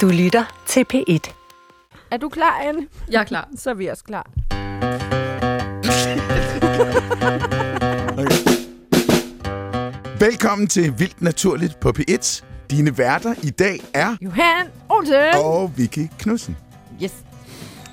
Du lytter til P1. Er du klar, Anne? Jeg er klar. Så er vi også klar. Velkommen til Vildt Naturligt på P1. Dine værter i dag er Johan Olsen. og Vicky Knudsen. Yes.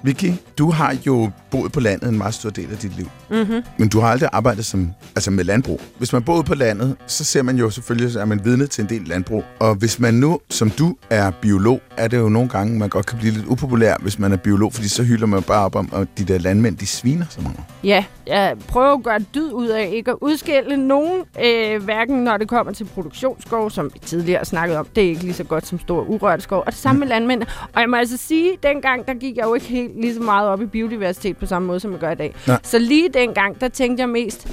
Vicky, du har jo boet på landet en meget stor del af dit liv. Mm-hmm. Men du har aldrig arbejdet som, altså med landbrug. Hvis man boede på landet, så ser man jo selvfølgelig, at man vidne til en del landbrug. Og hvis man nu, som du, er biolog, er det jo nogle gange, man godt kan blive lidt upopulær, hvis man er biolog, fordi så hylder man bare op om, at de der landmænd, de sviner så meget. Ja, jeg prøver at gøre dyd ud af ikke at udskille nogen, øh, hverken når det kommer til produktionsskov, som vi tidligere snakkede om. Det er ikke lige så godt som stor urørt skov. Og det samme med landmænd. Og jeg må altså sige, dengang der gik jeg jo ikke helt lige så meget op i biodiversitet på samme måde, som jeg gør i dag. Nej. Så lige dengang, der tænkte jeg mest,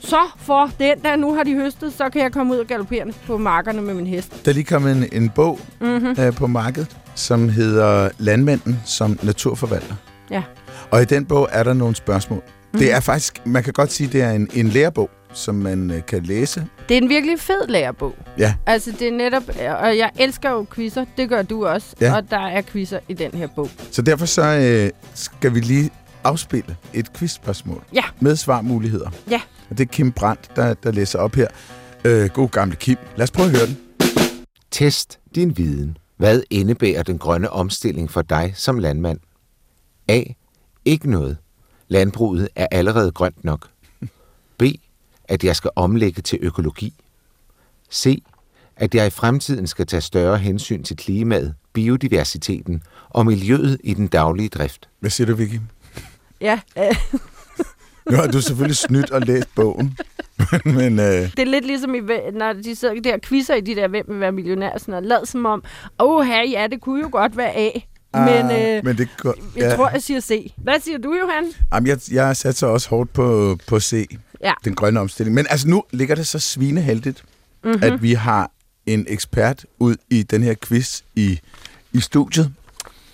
så for den der, nu har de høstet, så kan jeg komme ud og galopperende på markerne med min hest. Der er lige kommet en, en bog Mm-hmm. øh, på markedet, som hedder Landmænden som naturforvalter. Ja. Og i den bog er der nogle spørgsmål. Mm. Det er faktisk, man kan godt sige, det er en, en lærebog, som man øh, kan læse. Det er en virkelig fed lærebog. Ja. Altså, det er netop... Og jeg elsker jo quizzer. Det gør du også. Ja. Og der er quizzer i den her bog. Så derfor så øh, skal vi lige afspille et quizspørgsmål. Ja. Med svarmuligheder. Ja. Og det er Kim Brandt, der, der læser op her. Øh, god gamle Kim. Lad os prøve at høre den. Test din viden. Hvad indebærer den grønne omstilling for dig som landmand? A. Ikke noget. Landbruget er allerede grønt nok. B. At jeg skal omlægge til økologi. C. At jeg i fremtiden skal tage større hensyn til klimaet, biodiversiteten og miljøet i den daglige drift. Hvad siger du, Vicky? Ja, Nu har du selvfølgelig snydt og læst bogen. Men øh, det er lidt ligesom, i, når de sidder der og quizzer i de der, hvem vil være millionær, sådan og lad som om, åh her, ja, det kunne jo godt være A. Men øh, men det går, jeg tror, jeg siger C. Hvad siger du, Johan? Jamen, jeg, jeg satser også hårdt på, på C, Ja. den grønne omstilling. Men altså nu ligger det så svineheldigt, Mhm. mm-hmm. at vi har en ekspert ud i den her quiz i, i studiet.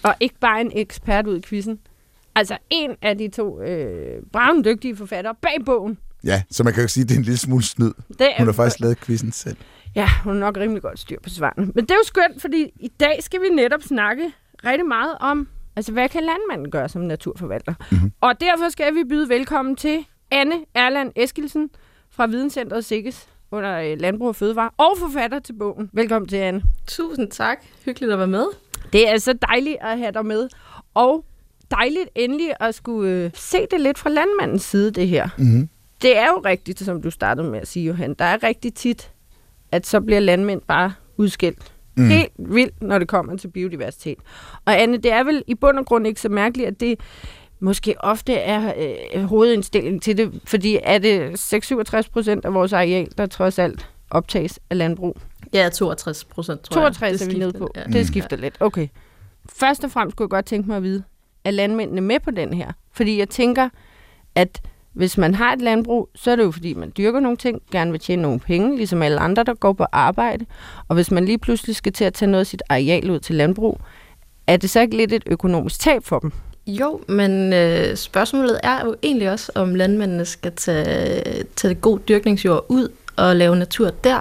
Og ikke bare en ekspert ud i quizzen. Altså en af de to øh, bravende dygtige forfattere bag bogen. Ja, så man kan jo sige, at det er en lille smule snyd. Det er, Hun har faktisk lavet quizzen selv. Ja, hun er nok rimelig godt styr på svarene. Men det er jo skønt, fordi i dag skal vi netop snakke rigtig meget om, altså hvad kan landmanden gøre som naturforvalter? Mm-hmm. Og derfor skal vi byde velkommen til Anne Erland Eskilsen fra Videnscentret Sikkes under øh, Landbrug og Fødevare, og forfatter til bogen. Velkommen til, Anne. Tusind tak. Hyggeligt at være med. Det er så dejligt at have dig med, og dejligt endelig at skulle øh, se det lidt fra landmandens side, det her. Mm-hmm. Det er jo rigtigt, som du startede med at sige, Johan. Der er rigtig tit, at så bliver landmænd bare udskilt. Mm. Helt vildt, når det kommer til biodiversitet. Og Anne, det er vel i bund og grund ikke så mærkeligt, at det måske ofte er øh, hovedindstilling til det, fordi er det 6-67 procent af vores areal, der trods alt optages af landbrug. Ja, 62 procent, tror 62 jeg. er vi nede på. Ja. Det skifter lidt. Okay. Først og fremmest kunne jeg godt tænke mig at vide, er landmændene med på den her? Fordi jeg tænker, at hvis man har et landbrug, så er det jo fordi, man dyrker nogle ting, gerne vil tjene nogle penge, ligesom alle andre, der går på arbejde. Og hvis man lige pludselig skal til at tage noget af sit areal ud til landbrug, er det så ikke lidt et økonomisk tab for dem? Jo, men øh, spørgsmålet er jo egentlig også, om landmændene skal tage, tage god dyrkningsjord ud og lave natur der,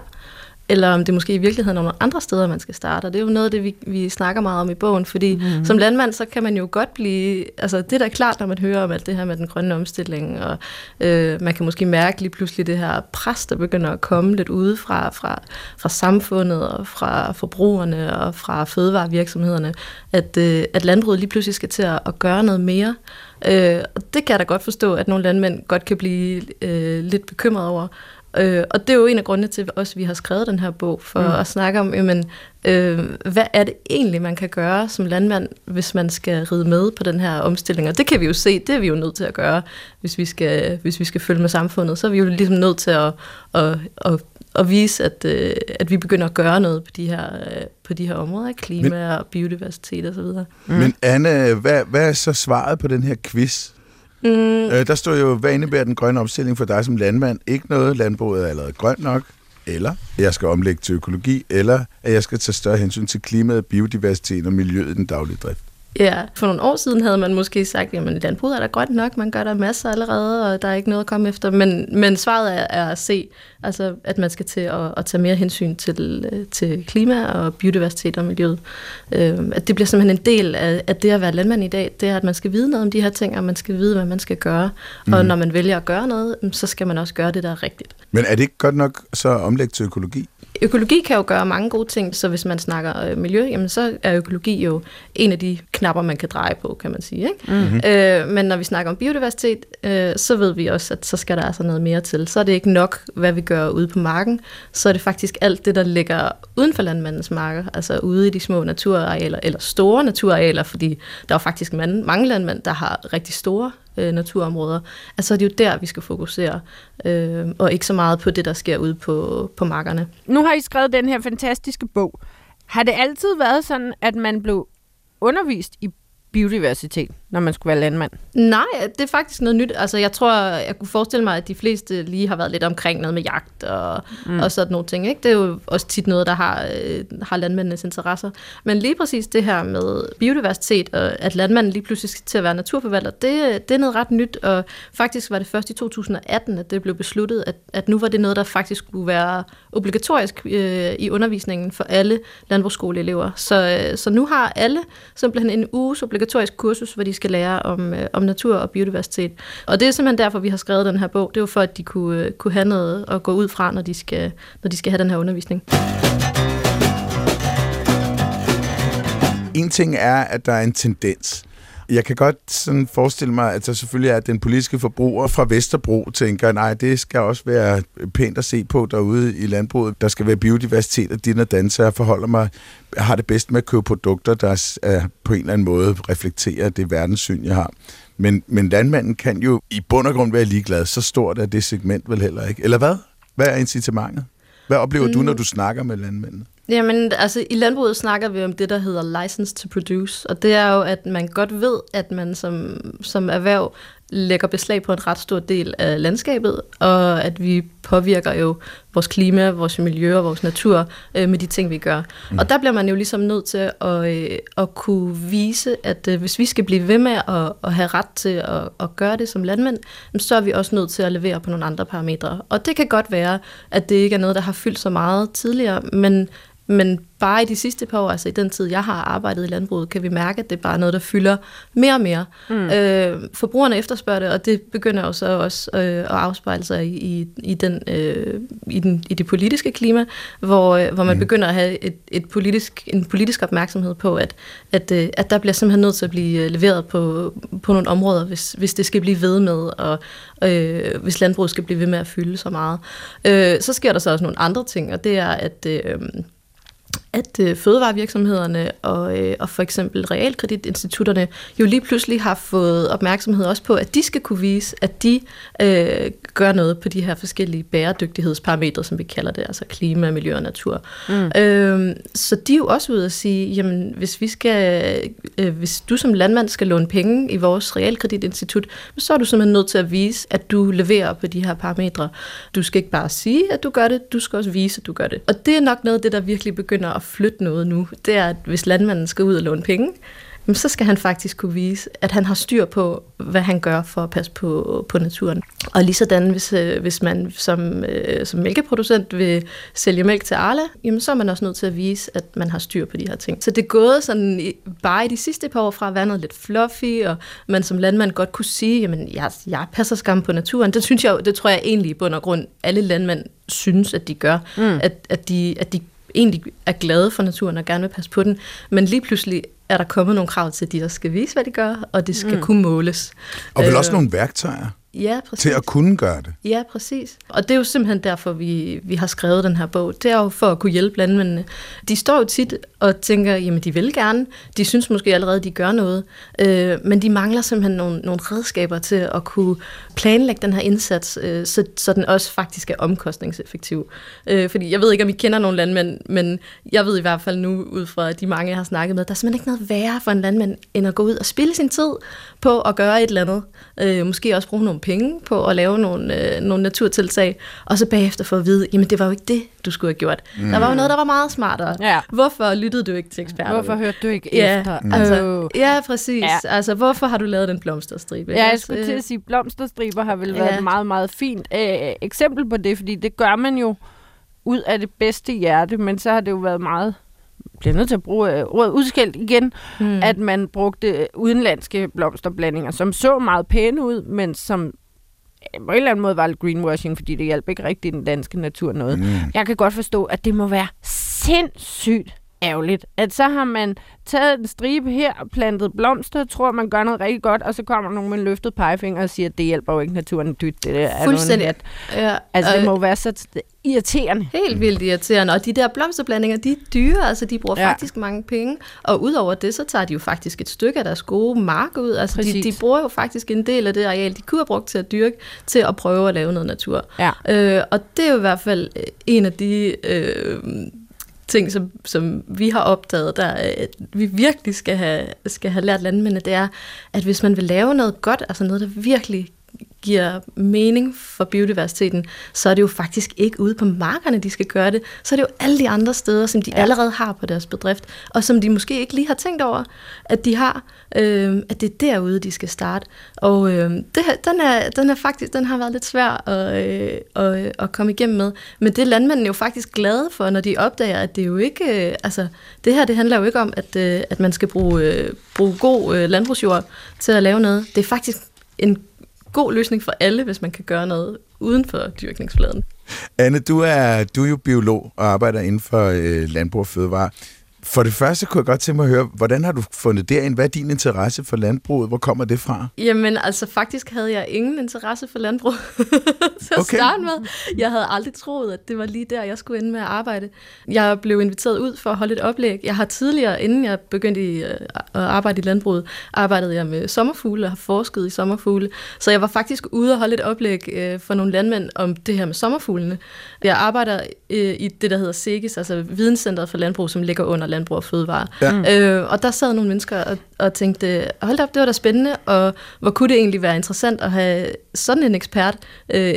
eller om det måske i virkeligheden er nogle andre steder, man skal starte. Og det er jo noget af det, vi, vi snakker meget om i bogen, fordi mm. som landmand, så kan man jo godt blive... Altså, det er da klart, når man hører om alt det her med den grønne omstilling, og øh, man kan måske mærke lige pludselig det her pres, der begynder at komme lidt udefra, fra, fra samfundet, og fra forbrugerne, og fra fødevarevirksomhederne, at, øh, at landbruget lige pludselig skal til at, at gøre noget mere. Øh, og det kan jeg da godt forstå, at nogle landmænd godt kan blive øh, lidt bekymrede over. Øh, og det er jo en af grundene til, at også vi har skrevet den her bog, for mm. at snakke om, jamen, øh, hvad er det egentlig, man kan gøre som landmand, hvis man skal ride med på den her omstilling. Og det kan vi jo se, det er vi jo nødt til at gøre, hvis vi skal, hvis vi skal følge med samfundet. Så er vi jo ligesom nødt til at, at, at, at vise, at, øh, at vi begynder at gøre noget på de her, øh, på de her områder, klima Men, og biodiversitet osv. Mm. Men Anne, hvad, hvad er så svaret på den her quiz? Mm, Øh, der står jo, hvad indebærer den grønne omstilling for dig som landmand? Ikke noget, landbruget er allerede grønt nok, eller jeg skal omlægge til økologi, eller at jeg skal tage større hensyn til klimaet, biodiversiteten og miljøet i den daglige drift. Ja, for nogle år siden havde man måske sagt, at landbruget er der grønt nok, man gør der masser allerede, og der er ikke noget at komme efter. Men, men svaret er, er at se, altså, at man skal til at, at tage mere hensyn til, til klima og biodiversitet og miljøet. Øh, at det bliver simpelthen en del af, af det at være landmand i dag, det er, at man skal vide noget om de her ting, og man skal vide, hvad man skal gøre. Mm. Og mhm. når man vælger at gøre noget, så skal man også gøre det, der er rigtigt. Men er det ikke godt nok så omlægt til økologi? Økologi kan jo gøre mange gode ting, så hvis man snakker øh, miljø, jamen så er økologi jo en af de knapper, man kan dreje på, kan man sige. Ikke? Mm-hmm. Øh, men når vi snakker om biodiversitet, øh, så ved vi også, at så skal der altså noget mere til. Så er det ikke nok, hvad vi gør ude på marken, så er det faktisk alt det, der ligger uden for landmandens marker, altså ude i de små naturarealer, eller store naturarealer, fordi der er jo faktisk mange, mange landmænd, der har rigtig store øh, naturområder, altså det er jo der, vi skal fokusere, øh, og ikke så meget på det, der sker ude på, på markerne. Nu har I skrevet den her fantastiske bog. Har det altid været sådan, at man blev undervist i biodiversitet, når man skulle være landmand? Nej, det er faktisk noget nyt. Altså, jeg tror, jeg kunne forestille mig, at de fleste lige har været lidt omkring noget med jagt og, mm. og sådan nogle ting. Ikke? Det er jo også tit noget, der har, øh, har landmændenes interesser. Men lige præcis det her med biodiversitet, og at landmanden lige pludselig skal til at være naturforvalter, det, det er noget ret nyt. Og faktisk var det først i 2018, at det blev besluttet, at, at nu var det noget, der faktisk skulle være obligatorisk øh, i undervisningen for alle landbrugsskoleelever. Så, øh, så nu har alle simpelthen en uges obligatorisk kursus, hvor de skal lære om, øh, om natur og biodiversitet. Og det er simpelthen derfor, vi har skrevet den her bog. Det er jo for, at de kunne, øh, kunne have noget at gå ud fra, når de skal, når de skal have den her undervisning. En ting er, at der er en tendens. Jeg kan godt sådan forestille mig, at der selvfølgelig er den politiske forbruger fra Vesterbro tænker, nej, det skal også være pænt at se på derude i landbruget. Der skal være biodiversitet, og dine danser forholder mig, har det bedst med at købe produkter, der er på en eller anden måde reflekterer det verdenssyn, jeg har. Men, men landmanden kan jo i bund og grund være ligeglad. Så stort er det segment vel heller ikke. Eller hvad? Hvad er incitamentet? Hvad oplever mm. du, når du snakker med landmændene? Jamen, altså i landbruget snakker vi om det, der hedder license to produce, og det er jo, at man godt ved, at man som, som erhverv lægger beslag på en ret stor del af landskabet, og at vi påvirker jo vores klima, vores miljø og vores natur øh, med de ting, vi gør. Mm. Og der bliver man jo ligesom nødt til at, øh, at kunne vise, at øh, hvis vi skal blive ved med at, at have ret til at, at gøre det som landmænd, så er vi også nødt til at levere på nogle andre parametre. Og det kan godt være, at det ikke er noget, der har fyldt så meget tidligere, men men bare i de sidste par år, altså i den tid, jeg har arbejdet i landbruget, kan vi mærke, at det er bare noget, der fylder mere og mere. Mm. Øh, forbrugerne efterspørger det, og det begynder jo så også øh, at afspejle sig i, i, den, øh, i, den, i det politiske klima, hvor, øh, hvor man mm. begynder at have et, et politisk, en politisk opmærksomhed på, at, at, øh, at der bliver simpelthen nødt til at blive øh, leveret på, på nogle områder, hvis, hvis det skal blive ved med, og øh, hvis landbruget skal blive ved med at fylde så meget. Øh, så sker der så også nogle andre ting, og det er, at... Øh, at øh, fødevarevirksomhederne og, øh, og for eksempel realkreditinstitutterne jo lige pludselig har fået opmærksomhed også på, at de skal kunne vise, at de øh, gør noget på de her forskellige bæredygtighedsparametre, som vi kalder det, altså klima, miljø og natur. Mm. Øh, så de er jo også ude at sige, jamen hvis vi skal, øh, hvis du som landmand skal låne penge i vores realkreditinstitut, så er du simpelthen nødt til at vise, at du leverer på de her parametre. Du skal ikke bare sige, at du gør det, du skal også vise, at du gør det. Og det er nok noget af det, der virkelig begynder at flytte noget nu, det er, at hvis landmanden skal ud og låne penge, så skal han faktisk kunne vise, at han har styr på, hvad han gør for at passe på, på naturen. Og lige sådan, hvis, øh, hvis man som, øh, som mælkeproducent vil sælge mælk til Arla, jamen så er man også nødt til at vise, at man har styr på de her ting. Så det er gået sådan bare i de sidste par år fra at være noget lidt fluffy, og man som landmand godt kunne sige, jamen jeg, jeg passer skam på naturen. Det synes jeg, det tror jeg egentlig i bund og grund, alle landmænd synes, at de gør. Mm. At, at, de, at de egentlig er glade for naturen og gerne vil passe på den, men lige pludselig er der kommet nogle krav til de, der skal vise, hvad de gør, og det skal mm. kunne måles. Og vel øh, også nogle værktøjer. Ja, præcis. Til at kunne gøre det. Ja, præcis. Og det er jo simpelthen derfor, vi, vi har skrevet den her bog. Det er jo for at kunne hjælpe landmændene. De står jo tit og tænker, jamen de vil gerne. De synes måske allerede, de gør noget. Øh, men de mangler simpelthen nogle, nogle redskaber til at kunne planlægge den her indsats, øh, så, så den også faktisk er omkostningseffektiv. Øh, fordi jeg ved ikke, om I kender nogle landmænd, men jeg ved i hvert fald nu, ud fra de mange, jeg har snakket med, der er simpelthen ikke noget værre for en landmand, end at gå ud og spille sin tid på at gøre et eller andet. Øh, måske også bruge nogle penge på at lave nogle, øh, nogle naturtiltag, og så bagefter få at vide, jamen det var jo ikke det, du skulle have gjort. Mm. Der var jo noget, der var meget smartere. Ja. Hvorfor lyttede du ikke til eksperterne? Hvorfor hørte du ikke Ja, efter? altså, Åh. ja, præcis. Ja. Altså, hvorfor har du lavet den blomsterstribe? Ja, jeg Også, skulle til at sige, blomsterstriber har vel været Ja. et meget, meget fint øh, eksempel på det, fordi det gør man jo ud af det bedste hjerte, men så har det jo været meget bliver nødt til at bruge øh, ordet udskældt igen, mm. at man brugte udenlandske blomsterblandinger, som så meget pæne ud, men som øh, på en eller anden måde var lidt greenwashing, fordi det hjalp ikke rigtig den danske natur noget. Mm. Jeg kan godt forstå, at det må være sindssygt ærgerligt, at så har man taget en stribe her og plantet blomster, tror man gør noget rigtig godt, og så kommer nogen med en løftet pegefinger og siger, at det hjælper jo ikke naturen dyt, det er Fuldstændig. net. Ja, Altså, det og må være så irriterende. Helt vildt irriterende. Og de der blomsterblandinger, de er dyre, altså de bruger Ja. faktisk mange penge. Og udover det, så tager de jo faktisk et stykke af deres gode mark ud. Altså de, Præcis. de bruger jo faktisk en del af det areal, de kunne have brugt til at dyrke, til at prøve at lave noget natur. Ja. Øh, og det er jo i hvert fald øh, en af de øh, ting, som, som vi har opdaget, der at vi virkelig skal have, skal have lært landmændene, det er, at hvis man vil lave noget godt, altså noget, der virkelig giver mening for biodiversiteten, så er det jo faktisk ikke ude på markerne, de skal gøre det. Så er det jo alle de andre steder, som de Ja. allerede har på deres bedrift, og som de måske ikke lige har tænkt over, at de har, øh, at det er derude, de skal starte. Og øh, det den, er, den, er faktisk, den har været lidt svær at, øh, at, at komme igennem med. Men det er landmændene jo faktisk glade for, når de opdager, at det jo ikke, øh, altså det her, det handler jo ikke om, at, øh, at man skal bruge, øh, bruge god øh, landbrugsjord til at lave noget. Det er faktisk en god løsning for alle, hvis man kan gøre noget uden for dyrkningsfladen. Anne, du er, du er jo biolog og arbejder inden for øh, landbrug og fødevare. For det første kunne jeg godt tænke mig at høre, hvordan har du fundet derind? Hvad er din interesse for landbruget? Hvor kommer det fra? Jamen, altså faktisk havde jeg ingen interesse for landbrug til at Okay. starte med. Jeg havde aldrig troet, at det var lige der, jeg skulle ende med at arbejde. Jeg blev inviteret ud for at holde et oplæg. Jeg har tidligere, inden jeg begyndte øh, at arbejde i landbruget, arbejdede jeg med sommerfugle og har forsket i sommerfugle. Så jeg var faktisk ude og holde et oplæg øh, for nogle landmænd om det her med sommerfuglene. Jeg arbejder øh, i det, der hedder SEGIS, altså Videnscenteret for Landbrug, som ligger under Landbrug og Fødevare. Ja. Øh, og der sad nogle mennesker og, og tænkte, hold da op, det var da spændende, og hvor kunne det egentlig være interessant at have sådan en ekspert øh,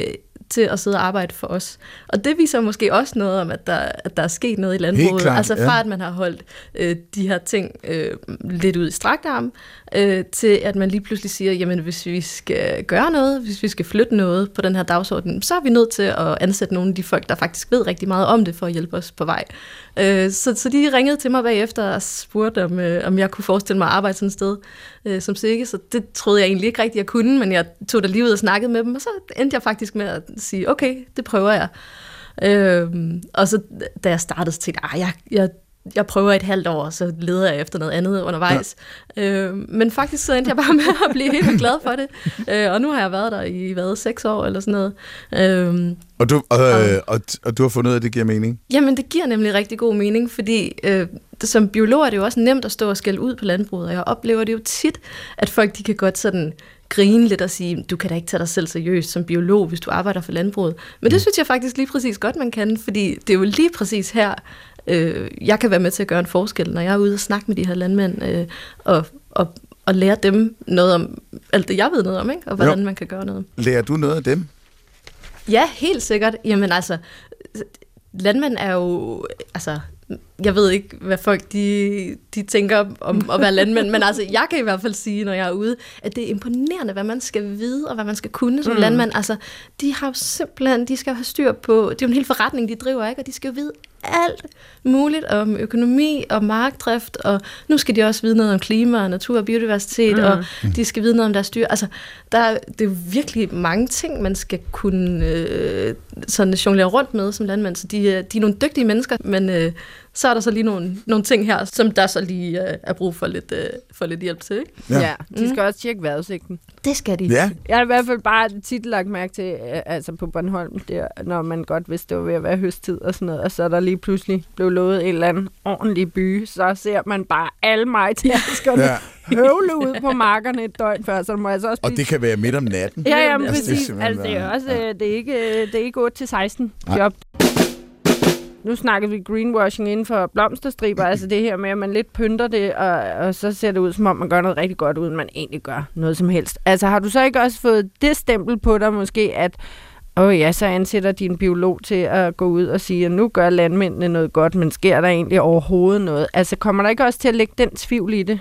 til at sidde og arbejde for os. Og det viser måske også noget om, at der, at der er sket noget i landbruget. klart, altså fra ja. at man har holdt øh, de her ting øh, lidt ud i strakt arm, øh, til at man lige pludselig siger, jamen hvis vi skal gøre noget, hvis vi skal flytte noget på den her dagsorden, så er vi nødt til at ansætte nogle af de folk, der faktisk ved rigtig meget om det, for at hjælpe os på vej. Øh, så, så de ringede til mig bagefter og spurgte, om, øh, om jeg kunne forestille mig at arbejde sådan et sted øh, som sikke, så det troede jeg egentlig ikke rigtigt, jeg kunne, men jeg tog da lige ud og snakkede med dem, og så endte jeg faktisk med at sige, okay, det prøver jeg. Øh, og så da jeg startede, så tænkte jeg, "Ah, jeg, jeg, jeg prøver et halvt år, og så leder jeg efter noget andet undervejs. Ja. Øh, men faktisk så endte jeg bare med at blive helt glad for det. Øh, og nu har jeg været der i, hvad, seks år eller sådan noget. Øh, Og du, øh, og, og du har fundet ud af, at det giver mening? Jamen, det giver nemlig rigtig god mening, fordi øh, som biolog er det jo også nemt at stå og skælde ud på landbruget, og jeg oplever det jo tit, at folk de kan godt sådan grine lidt og sige, du kan da ikke tage dig selv seriøst som biolog, hvis du arbejder for landbruget. Men det synes jeg faktisk lige præcis godt, man kan, fordi det er jo lige præcis her, øh, jeg kan være med til at gøre en forskel, når jeg er ude og snakke med de her landmænd, øh, og, og, og lære dem noget om alt det, jeg ved noget om, ikke? og hvordan Jo. man kan gøre noget. Lærer du noget af dem? Ja, helt sikkert. Jamen altså, landmænd er jo, altså, jeg ved ikke, hvad folk de, de tænker om at være landmænd, men altså, jeg kan i hvert fald sige, når jeg er ude, at det er imponerende, hvad man skal vide, og hvad man skal kunne som mm. landmand. Altså, de har jo simpelthen, de skal jo have styr på, det er jo en hel forretning, de driver, ikke? Og de skal jo vide alt muligt om økonomi og markdrift, og nu skal de også vide noget om klima og natur og biodiversitet, mm. og de skal vide noget om deres dyr. Altså, der er, det er jo virkelig mange ting, man skal kunne øh, sådan jonglere rundt med som landmand, så de, er- de er nogle dygtige mennesker, men øh, så er der så lige nogle, nogle ting her, som der så lige øh, er brug for lidt, øh, for lidt hjælp til. Ikke? Ja. Ja. de skal også tjekke vejrudsigten. Det skal de. Ja, Jeg har i hvert fald bare tit lagt mærke til, øh, altså på Bornholm, der, når man godt vidste, det var ved at være høsttid og sådan noget, og så er der lige pludselig blev lovet en eller anden ordentlig by, så ser man bare alle majtænskerne ja. ja. høvle ud på markerne et døgn før, så må jeg så også Og blive... det kan være midt om natten. Ja, ja, Altså, er præcis. Altså, det er bare- også, ja. øh, det er ikke, øh, det er ikke 8 til 16 Nej. job. Nu snakker vi greenwashing inden for blomsterstriber, altså det her med, at man lidt pynter det, og, og så ser det ud, som om man gør noget rigtig godt, uden man egentlig gør noget som helst. Altså har du så ikke også fået det stempel på dig måske, at Åh oh ja, så ansætter din biolog til at gå ud og sige, at nu gør landmændene noget godt, men sker der egentlig overhovedet noget? Altså kommer der ikke også til at lægge den tvivl i det?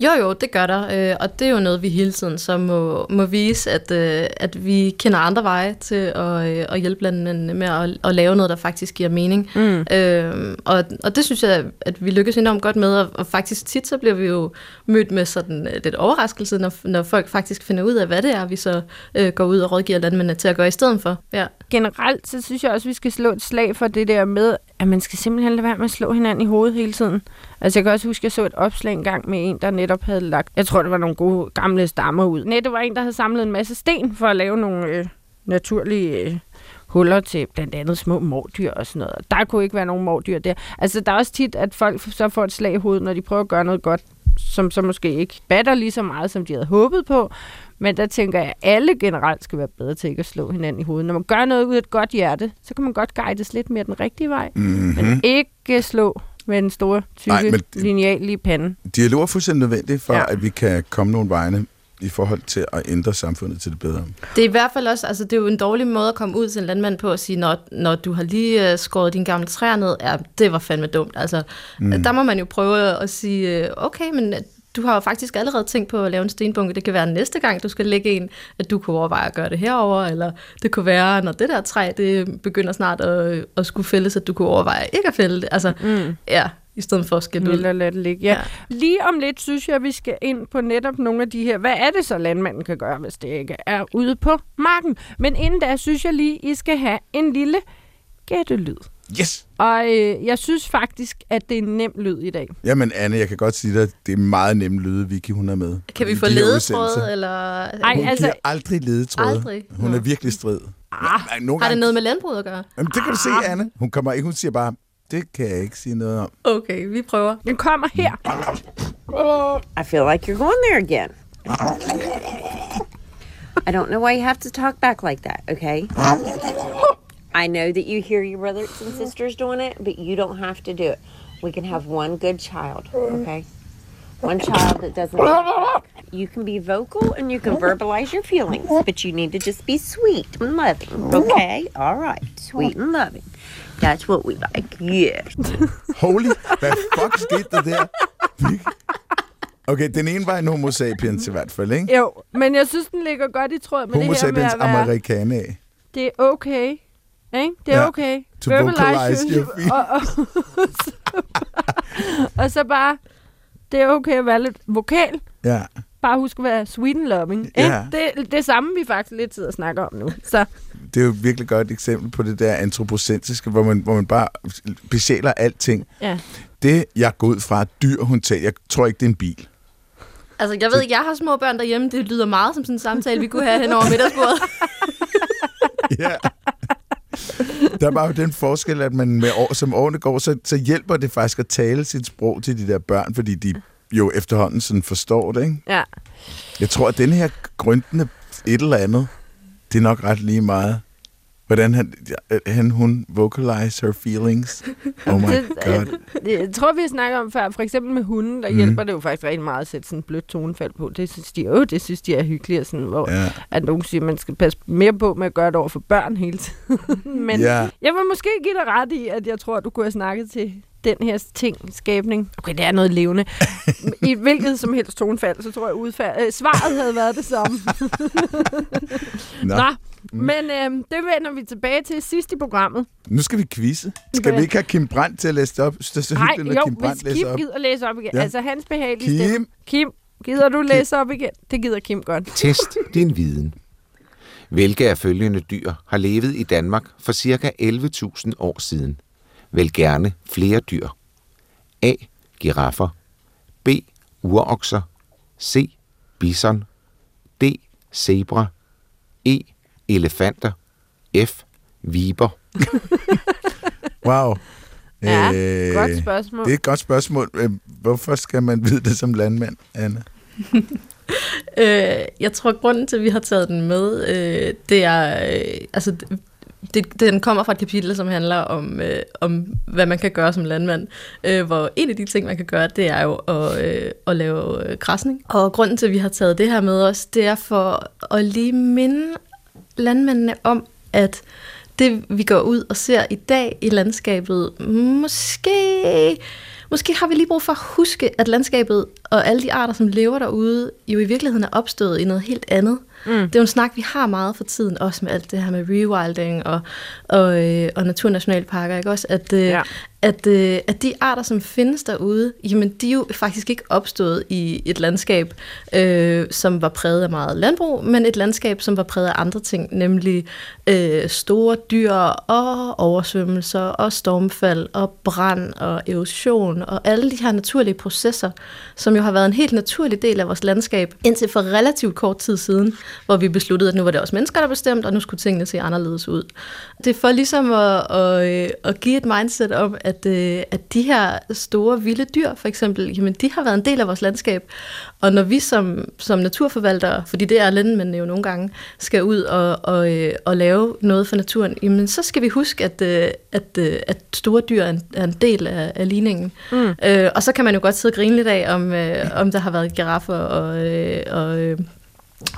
Jo, jo, det gør der, øh, og det er jo noget, vi hele tiden så må, må vise, at, øh, at vi kender andre veje til at, øh, at hjælpe landmændene med at, at lave noget, der faktisk giver mening. Mm. Øh, og, og det synes jeg, at vi lykkes enormt godt med, og, og faktisk tit så bliver vi jo mødt med sådan lidt overraskelse, når, når folk faktisk finder ud af, hvad det er, vi så øh, går ud og rådgiver landmændene til at gøre i stedet for. Ja. Generelt så synes jeg også, at vi skal slå et slag for det der med, at man skal simpelthen lade være med at slå hinanden i hovedet hele tiden. Altså jeg kan også huske, at jeg så et opslag engang med en, der netop havde lagt, jeg tror det var nogle gode gamle stammer ud. Nej, det var en, der havde samlet en masse sten for at lave nogle øh, naturlige øh, huller til blandt andet små mordyr og sådan noget. Der kunne ikke være nogen mordyr der. Altså der er også tit, at folk så får et slag i hovedet, når de prøver at gøre noget godt, som så måske ikke batter lige så meget, som de havde håbet på. Men der tænker jeg, at alle generelt skal være bedre til ikke at slå hinanden i hovedet. Når man gør noget ud af et godt hjerte, så kan man godt guides lidt mere den rigtige vej. Mm-hmm. Men ikke slå med en stor, tykke Nej, men, lineal i panden. Dialog er fuldstændig nødvendigt for, ja. at vi kan komme nogle vegne i forhold til at ændre samfundet til det bedre. Det er i hvert fald også, altså det er jo en dårlig måde at komme ud til en landmand på at sige, når, når du har lige uh, skåret dine gamle træer ned, ja, det var fandme dumt. Altså, mm. der må man jo prøve at sige, øh, okay, men du har jo faktisk allerede tænkt på at lave en stenbunke. Det kan være næste gang, du skal lægge en, at du kunne overveje at gøre det herover, eller det kunne være, når det der træ, det begynder snart at, at skulle fældes, at du kunne overveje ikke at fælde det. Altså, mm. ja, i stedet for at skille ud. lade det ligge, ja. ja. Lige om lidt synes jeg, at vi skal ind på netop nogle af de her, hvad er det så landmanden kan gøre, hvis det ikke er ude på marken? Men inden da synes jeg lige, I skal have en lille gættelyd. Yes! Og øh, jeg synes faktisk, at det er en nem lyd i dag. Jamen Anne, jeg kan godt sige dig, at det er meget nem lyd, Vicky hun er med. Kan vi få ledetråd, eller... Ej, hun altså... giver aldrig ledetråd. Aldrig. Hun er virkelig strid. Ah, nogle har det noget med landbruget at gøre? Jamen, det kan du se, ah. Anne. Hun kommer ikke, hun siger bare, det kan jeg ikke sige noget om. Okay, vi prøver. Den kommer her. I feel like you're going there again. I don't know why you have to talk back like that, okay? I know that you hear your brothers and sisters doing it, but you don't have to do it. We can have one good child, okay? One child that doesn't. You can be vocal and you can verbalize your feelings, but you need to just be sweet and loving, okay? All right, sweet and loving. That's what we like, yes. Holy, hvad fuck skete der der? Okay, den ene var en homo sapiens i hvert fald, ikke? Jo, men jeg synes, den ligger godt i tråd med homo det her med at være... americana. Det er okay ikke? Det er ja. okay. To vocalize your feelings. Og, og, og så bare, det er okay at være lidt vokal. Ja. Bare husk at være sweet and loving. Ja. Det, det samme, vi faktisk lidt sidder og snakker om nu. Så. Det er jo virkelig godt eksempel på det der antropocentriske, hvor man, hvor man bare besjæler alting. Ja. Det, jeg går ud fra, dyr, hun tager, jeg tror ikke, det er en bil. Altså, jeg ved ikke, jeg har små børn derhjemme, det lyder meget som sådan en samtale, vi kunne have hen over middagsbordet. ja. Der er jo den forskel, at man med år, som årene går, så, så hjælper det faktisk at tale sit sprog til de der børn, fordi de jo efterhånden sådan forstår det, ikke? Ja. Jeg tror, at den her grøntende et eller andet, det er nok ret lige meget hvordan han, han hun vocalize her feelings. Oh my god. Det, jeg tror, vi snakker om før, for eksempel med hunden, der mm. hjælper det jo faktisk rigtig meget at sætte sådan et blødt tonefald på. Det synes de, oh, det synes de er hyggeligt, sådan, hvor ja. at nogen siger, at man skal passe mere på med at gøre det over for børn hele tiden. Men ja. jeg vil måske give dig ret i, at jeg tror, at du kunne have snakket til den her ting, skabning. Okay, det er noget levende. I hvilket som helst tonfald, så tror jeg, udfald, øh, svaret havde været det samme. Nå. Nå. Mm. Men øh, det vender vi tilbage til sidst i programmet. Nu skal vi quizze. Skal vi ikke have Kim Brandt til at læse det op? Det er så hyggeligt, Nej, jo, Kim Brandt hvis Kim op. gider læse op igen. Ja. Altså hans behagelige Kim. Stemme. Kim, gider du læse Kim. op igen? Det gider Kim godt. Test din viden. Hvilke af følgende dyr har levet i Danmark for ca. 11.000 år siden? Vælg gerne flere dyr. A. Giraffer. B. Urokser. C. Bison. D. Zebra. E. Elefanter. F. Viber. wow. Ja, øh, godt spørgsmål. Det er et godt spørgsmål. Øh, hvorfor skal man vide det som landmand, Anna? øh, jeg tror, grunden til, at vi har taget den med, øh, det er... Øh, altså, det, den kommer fra et kapitel, som handler om, øh, om hvad man kan gøre som landmand. Øh, hvor en af de ting, man kan gøre, det er jo at, øh, at lave øh, græsning. Og grunden til, at vi har taget det her med os, det er for at lige minde landmændene om, at det, vi går ud og ser i dag i landskabet, måske, måske har vi lige brug for at huske, at landskabet og alle de arter, som lever derude, jo i virkeligheden er opstået i noget helt andet. Mm. Det er jo en snak, vi har meget for tiden, også med alt det her med rewilding og, og, øh, og naturnationalparker, ikke også? At, øh, ja. at, øh, at de arter, som findes derude, jamen de er jo faktisk ikke opstået i et landskab, øh, som var præget af meget landbrug, men et landskab, som var præget af andre ting, nemlig øh, store dyr og oversvømmelser og stormfald og brand og erosion og alle de her naturlige processer, som jo har været en helt naturlig del af vores landskab, indtil for relativt kort tid siden, hvor vi besluttede, at nu var det også mennesker, der bestemte, og nu skulle tingene se anderledes ud. Det er for ligesom at, at, at give et mindset om, at, øh, at de her store vilde dyr, for eksempel, jamen, de har været en del af vores landskab, og når vi som, som naturforvaltere, fordi det er landmændene jo nogle gange, skal ud og, og, øh, og lave noget for naturen, jamen så skal vi huske, at, øh, at, at store dyr er en, er en del af, af ligningen. Mm. Øh, og så kan man jo godt sidde og grine lidt af, om, øh, om der har været giraffer og, øh, og øh,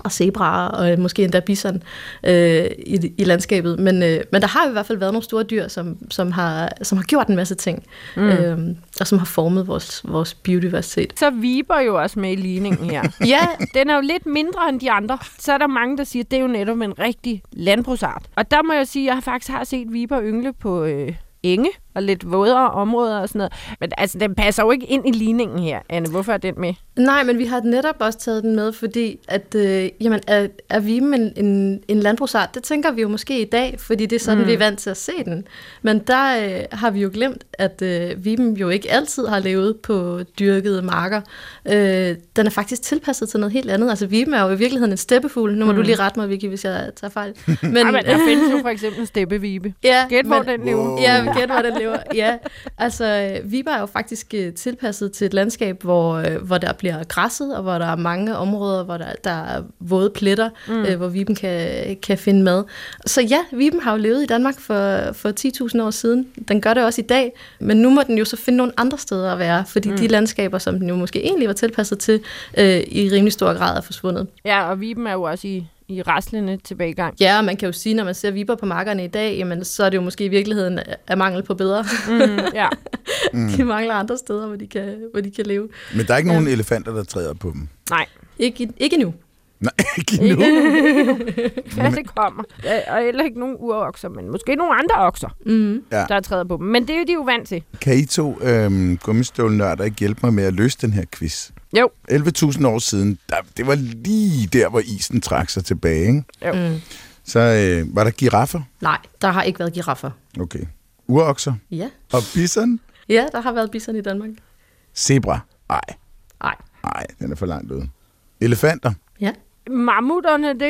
og zebraer, og måske endda bison øh, i, i landskabet. Men, øh, men der har i hvert fald været nogle store dyr, som, som, har, som har gjort en masse ting, mm. øh, og som har formet vores, vores biodiversitet. Så viber jo også med i ligningen her. ja. Den er jo lidt mindre end de andre. Så er der mange, der siger, at det er jo netop en rigtig landbrugsart. Og der må jeg sige, at jeg faktisk har set viber yngle på... Øh, enge og lidt vådere områder og sådan noget. Men altså, den passer jo ikke ind i ligningen her, Anne. Hvorfor er den med? Nej, men vi har netop også taget den med, fordi at, øh, jamen, er, er vi en, en, en landbrugsart? Det tænker vi jo måske i dag, fordi det er sådan, mm. vi er vant til at se den. Men der øh, har vi jo glemt, at øh, viben jo ikke altid har levet på dyrkede marker. Øh, den er faktisk tilpasset til noget helt andet. Altså, viben er jo i virkeligheden en steppefugl. Nu må mm. du lige rette mig, Vicky, hvis jeg tager fejl. Men, Ej, men der findes jo for eksempel en steppevibe. Ja, gæt, hvor den lever. Ja, gæt, hvor den lever. Ja, altså, viber er jo faktisk øh, tilpasset til et landskab, hvor, øh, hvor der bliver græsset, og hvor der er mange områder, hvor der, der er våde pletter, mm. øh, hvor viben kan, kan finde mad. Så ja, viben har jo levet i Danmark for, for 10.000 år siden. Den gør det også i dag, men nu må den jo så finde nogle andre steder at være, fordi mm. de landskaber, som den jo måske egentlig var tilpasset til, øh, i rimelig stor grad er forsvundet. Ja, og viben er jo også i i raslende tilbagegang. Ja, og man kan jo sige, når man ser viber på markerne i dag, jamen, så er det jo måske i virkeligheden af mangel på bedre. Mm, ja. mm. de mangler andre steder, hvor de kan, hvor de kan leve. Men der er ikke ja. nogen elefanter, der træder på dem? Nej. Ikke, ikke nu. Nej, ikke nu. ja, det kommer. Og heller ikke nogen urokser, men måske nogle andre okser, mm. ja. der træder på dem. Men det er jo de jo vant til. Kan I to øhm, gummistålnørder ikke hjælpe mig med at løse den her quiz? Jo. 11.000 år siden, der, det var lige der, hvor isen trak sig tilbage, ikke? Jo. Mm. Så øh, var der giraffer? Nej, der har ikke været giraffer. Okay. Urokser? Ja. Og bison? Ja, der har været bison i Danmark. Zebra? Nej. Nej. Nej, den er for langt ude. Elefanter? Ja. Mammutterne, det,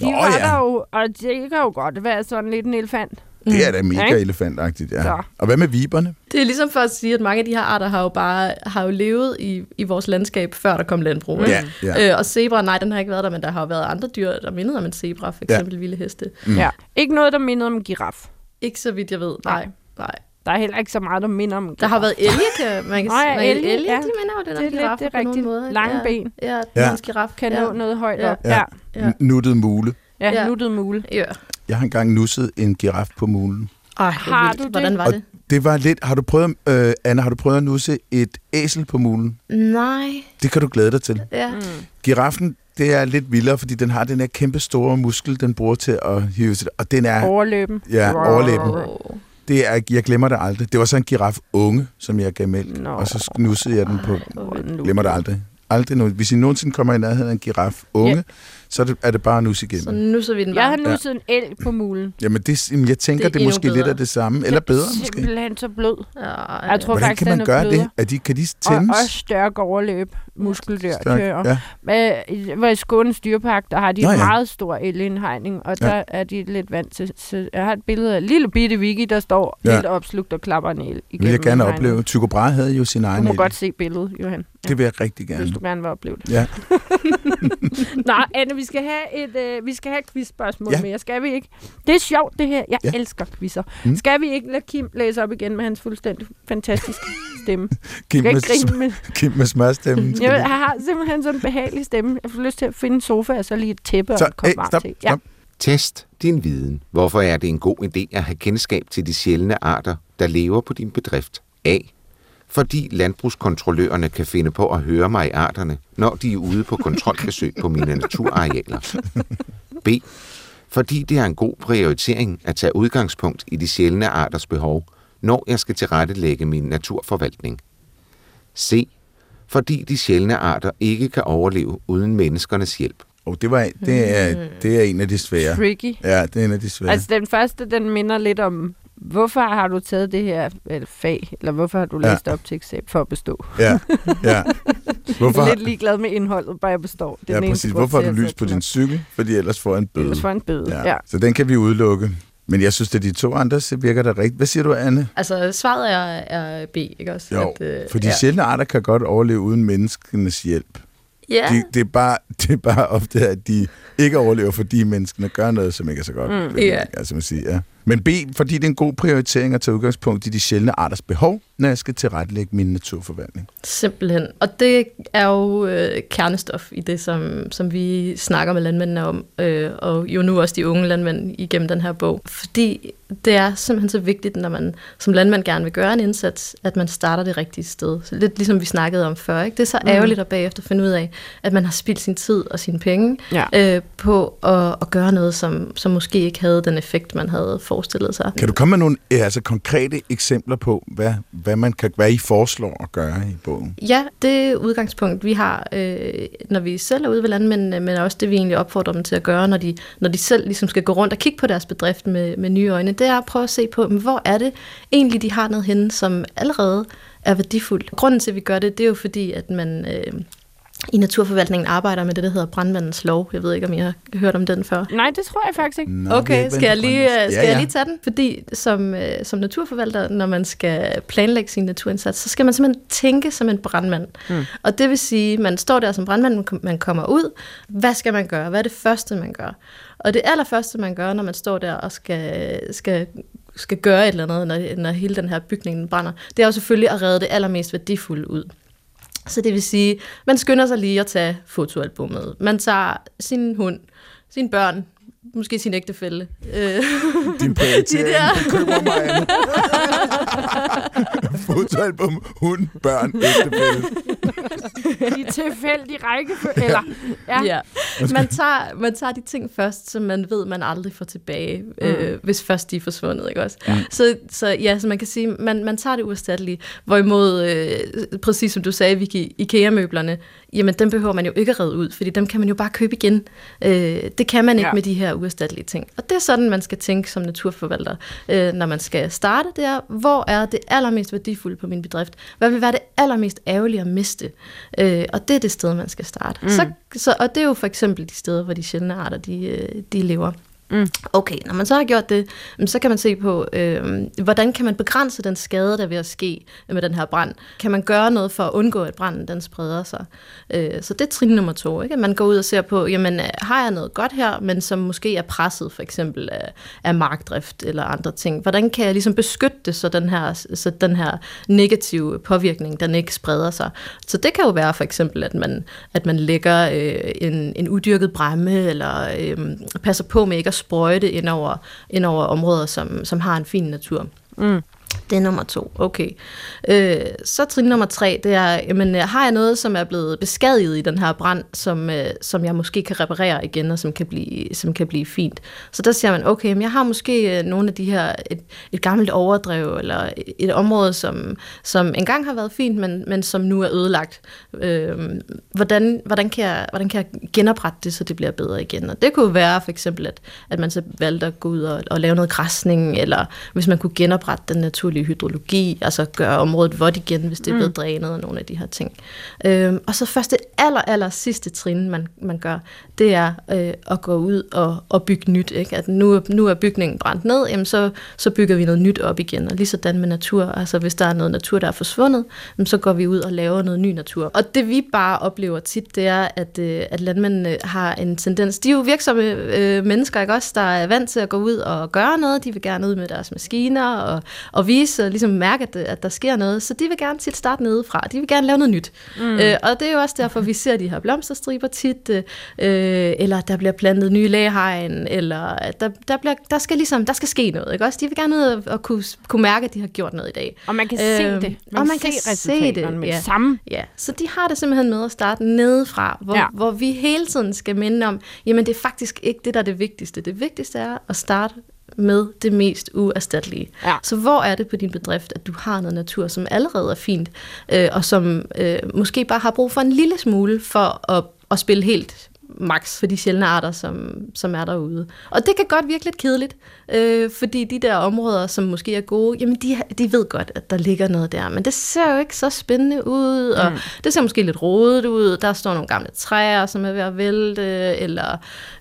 de Nå, var ja. der jo, og det kan jo godt være sådan lidt en elefant. Det er da mega ja, elefantagtigt, ja. Så. Og hvad med viberne? Det er ligesom for at sige, at mange af de her arter har jo bare har jo levet i, i vores landskab, før der kom landbrug. Ja, ja. Øh, og zebra, nej, den har ikke været der, men der har jo været andre dyr, der mindede om en zebra, for eksempel ja. vilde heste. Mm. Ja. Ikke noget, der mindede om en giraf. Ikke så vidt jeg ved, nej. nej. Der er heller ikke så meget, der minder om Der har været elge, kan man kan Nej, sige. elge, elge ja. de minder jo den det er lidt, det er rigtigt. Måde. Lange ja. ben. Ja, ja. en giraf. Kan ja. nå noget højt ja. op. Ja. ja. Nuttet mule. Ja, ja. nuttet mule. Ja. Jeg har engang nusset en giraf på mulen. Ej, har du det? Hvordan var det? Og det var lidt... Har du prøvet, øh, Anna, har du prøvet at nusse et æsel på mulen? Nej. Det kan du glæde dig til. Ja. Mm. Giraffen, det er lidt vildere, fordi den har den her kæmpe store muskel, den bruger til at hive sig. Og den er... Overløben. Ja, wow. overløben. Det er, jeg glemmer det aldrig. Det var så en giraf unge, som jeg gav mælk, no. og så nussede jeg den på. Glemmer det aldrig. Aldrig nu. Hvis I nogensinde kommer i nærheden af en giraf unge, yep så er det, er det bare nus igennem. Så nusser vi den bare. Jeg har nusset ja. en elg på mulen. Jamen, det, jamen jeg tænker, det er, det er måske bedre. lidt af det samme. Eller bedre, måske. Det er simpelthen så blød. Ja, jeg tror Hvordan faktisk, kan man gøre det? Er de, kan de tændes? Og også stærk overløb, muskeldør. Ja. Men, hvor i Skånes dyrepark, der har de Nå, ja. meget stor elindhegning, og der ja. er de lidt vant til. Så jeg har et billede af en lille bitte Vicky, der står ja. helt opslugt og klapper en el igennem Vil jeg gerne opleve. Tycho Brahe havde jo sin egen Du må el. godt se billedet, Johan. Ja. Det vil jeg rigtig gerne. du gerne vil opleve det. Ja. Nå, Anne, vi skal have et, øh, vi skal have et quizspørgsmål Ja. ja. mere, skal vi ikke? Det er sjovt, det her. Jeg Ja. ja. elsker quizzer. Mm. Skal vi ikke lade Kim læse op igen med hans fuldstændig fantastiske stemme? Kim med, grine med. Kim med smørstemmen. Jeg, jeg har simpelthen sådan en behagelig stemme. Jeg får lyst til at finde en sofa og så lige et tæppe og Så, en kop varmt te. stop. Test din viden. Hvorfor er det en god idé at have kendskab til de sjældne arter, der lever på din bedrift? A. Fordi landbrugskontrollørerne kan finde på at høre mig i arterne, når de er ude på kontrolbesøg på mine naturarealer. B. Fordi det er en god prioritering at tage udgangspunkt i de sjældne arters behov, når jeg skal tilrettelægge min naturforvaltning. C. Fordi de sjældne arter ikke kan overleve uden menneskernes hjælp. Oh, det, var, det, er, det er en af de svære. Tricky. Ja, det er en af de svære. Altså, den første, den minder lidt om, hvorfor har du taget det her eller fag, eller hvorfor har du Ja. læst op til eksamen for at bestå? Ja, ja. Hvorfor, Jeg er lidt ligeglad med indholdet, bare jeg består. Det er ja, den præcis. Hvorfor har du lys på din cykel? Fordi ellers får en bøde. Ellers får en bøde, ja. ja. Så den kan vi udelukke. Men jeg synes, at de to andre så virker der rigtigt. Hvad siger du, Anne? Altså, svaret er, er B, ikke også? Jo, at, øh, for de ja. sjældne arter kan godt overleve uden menneskenes hjælp. Ja, De, det, er bare, det er bare ofte, at de ikke overlever, fordi menneskene gør noget, som ikke er så godt. Mm. Ja. Altså, man siger, ja. Men B, fordi det er en god prioritering at tage udgangspunkt i de sjældne arters behov, når jeg skal tilrettelægge min naturforvaltning. Simpelthen. Og det er jo øh, kernestof i det, som, som vi snakker med landmændene om, øh, og jo nu også de unge landmænd igennem den her bog. Fordi det er simpelthen så vigtigt, når man som landmand gerne vil gøre en indsats, at man starter det rigtige sted. Så lidt ligesom vi snakkede om før. Ikke? Det er så ærgerligt at bagefter finde ud af, at man har spildt sin tid og sine penge Ja. øh, på at, at gøre noget, som, som måske ikke havde den effekt, man havde forestillet sig. Kan du komme med nogle altså, konkrete eksempler på, hvad, hvad, man kan, hvad I foreslår at gøre i bogen? Ja, det udgangspunkt, vi har, øh, når vi selv er ude ved landmændene, men også det, vi egentlig opfordrer dem til at gøre, når de, når de selv ligesom skal gå rundt og kigge på deres bedrift med, med nye øjne, det er at prøve at se på, men hvor er det egentlig, de har noget henne, som allerede er værdifuldt. Grunden til, at vi gør det, det er jo fordi, at man øh, i naturforvaltningen arbejder med det, der hedder brandmandens lov. Jeg ved ikke, om I har hørt om den før. Nej, det tror jeg faktisk ikke. Nå, Okay, skal jeg lige, øh, skal Ja, jeg ja. lige tage den? Fordi som, øh, som naturforvalter, når man skal planlægge sin naturindsats, så skal man simpelthen tænke som en brandmand. Mm. Og det vil sige, man står der som brandmand, man kom- man kommer ud. Hvad skal man gøre? Hvad er det første, man gør? Og det allerførste, man gør, når man står der og skal, skal, skal gøre et eller andet, når, når hele den her bygning brænder, det er jo selvfølgelig at redde det allermest værdifulde ud. Så det vil sige, man skynder sig lige at tage fotoalbummet. Man tager sin hund, sine børn, måske sin ægtefælle. Øh, Din prioritering De der- mig. Fotoalbum, hund, børn, ægtefælle. I tilfældig rækkefølge. Eller, ja. ja. man, tager, man tager de ting først, som man ved, man aldrig får tilbage, mm. øh, hvis først de er forsvundet. Ikke også? Ja. Så, så ja, så man kan sige, man, man tager det uerstattelige. Hvorimod, øh, præcis som du sagde, Vicky, IKEA-møblerne, jamen dem behøver man jo ikke at redde ud, fordi dem kan man jo bare købe igen. Øh, det kan man ikke Ja. med de her uerstattelige ting. Og det er sådan, man skal tænke som naturforvalter, øh, når man skal starte. Det er, hvor er det allermest værdifulde på min bedrift? Hvad vil være det allermest ærgerlige at miste? Øh, og det er det sted, man skal starte. Mm. Så, så, og det er jo for eksempel de steder, hvor de sjældne arter, de, øh, de lever. Mm. Okay, når man så har gjort det, mm, så kan man se på, øh, hvordan kan man begrænse den skade, der er ved at ske med den her brand. Kan man gøre noget for at undgå, at branden den spreder sig? Øh, så det er trin nummer to. Ikke? At man går ud og ser på, jamen, øh, har jeg noget godt her, men som måske er presset for eksempel af, af markdrift eller andre ting. Hvordan kan jeg ligesom beskytte det, så den her, så den her negative påvirkning, den ikke spreder sig? Så det kan jo være for eksempel, at man, at man lægger øh, en, en udyrket bremme, eller øh, passer på med ikke at sprøjte ind over, ind over områder, som, som har en fin natur. Mm. Det er nummer to. Okay. Øh, så trin nummer tre, det er, jamen, øh, har jeg noget, som er blevet beskadiget i den her brand, som, øh, som jeg måske kan reparere igen, og som kan blive, som kan blive fint. Så der siger man, okay, men jeg har måske øh, nogle af de her, et, et gammelt overdrev, eller et, et område, som, som engang har været fint, men, men som nu er ødelagt. Øh, hvordan, hvordan, kan jeg, hvordan kan jeg genoprette det, så det bliver bedre igen? Og det kunne være for eksempel, at, at man så valgte at gå ud og, og lave noget græsning, eller hvis man kunne genoprette den naturlige naturlig hydrologi, altså gøre området vådt igen, hvis det er blevet drænet og nogle af de her ting. Øhm, og så først det aller, aller sidste trin, man, man gør, det er øh, at gå ud og, og bygge nyt. Ikke? At nu, nu er bygningen brændt ned, jamen så, så bygger vi noget nyt op igen. Og lige sådan med natur, altså hvis der er noget natur, der er forsvundet, jamen så går vi ud og laver noget ny natur. Og det vi bare oplever tit, det er, at, øh, at landmændene har en tendens, de er jo virksomme øh, mennesker, ikke også, der er vant til at gå ud og gøre noget, de vil gerne ud med deres maskiner og, og vise og ligesom mærke, at, at der sker noget, så de vil gerne tit starte nedefra, de vil gerne lave noget nyt. Mm. Øh, og det er jo også derfor, vi ser de her blomsterstriber tit, øh, eller der bliver plantet nye lægehegn, eller der, der, bliver, der skal ligesom, der skal ske noget, ikke også? De vil gerne ud og, og kunne, kunne mærke, at de har gjort noget i dag. Og man kan se Øhm, det. Man og man kan kan se det, med ja. samme. Ja, så de har det simpelthen med at starte nedefra, hvor, ja. hvor vi hele tiden skal minde om, jamen det er faktisk ikke det, der er det vigtigste. Det vigtigste er at starte med det mest uerstattelige. Ja. Så hvor er det på din bedrift, at du har noget natur, som allerede er fint, øh, og som øh, måske bare har brug for en lille smule for at, at spille helt max for de sjældne arter, som, som er derude. Og det kan godt virke lidt kedeligt, øh, fordi de der områder, som måske er gode, jamen de, de ved godt, at der ligger noget der, men det ser jo ikke så spændende ud, og Mm. det ser måske lidt rodet ud, der står nogle gamle træer, som er ved at vælte, eller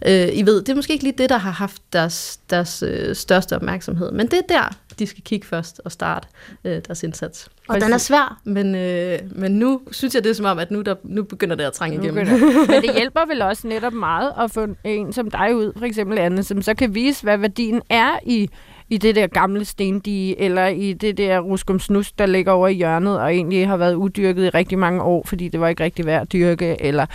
øh, I ved, det er måske ikke lige det, der har haft deres, deres øh, største opmærksomhed, men det er der, de skal kigge først og starte øh, deres indsats. Og den er svær, men, øh, men nu synes jeg, det er som om, at nu, der, nu begynder det at trænge Nu igennem. Men det hjælper vel også netop meget at få en som dig ud, for eksempel Anne, som så kan vise, hvad værdien er i, i det der gamle stendige, eller i det der ruskumsnus, der ligger over i hjørnet, og egentlig har været udyrket i rigtig mange år, fordi det var ikke rigtig værd at dyrke, eller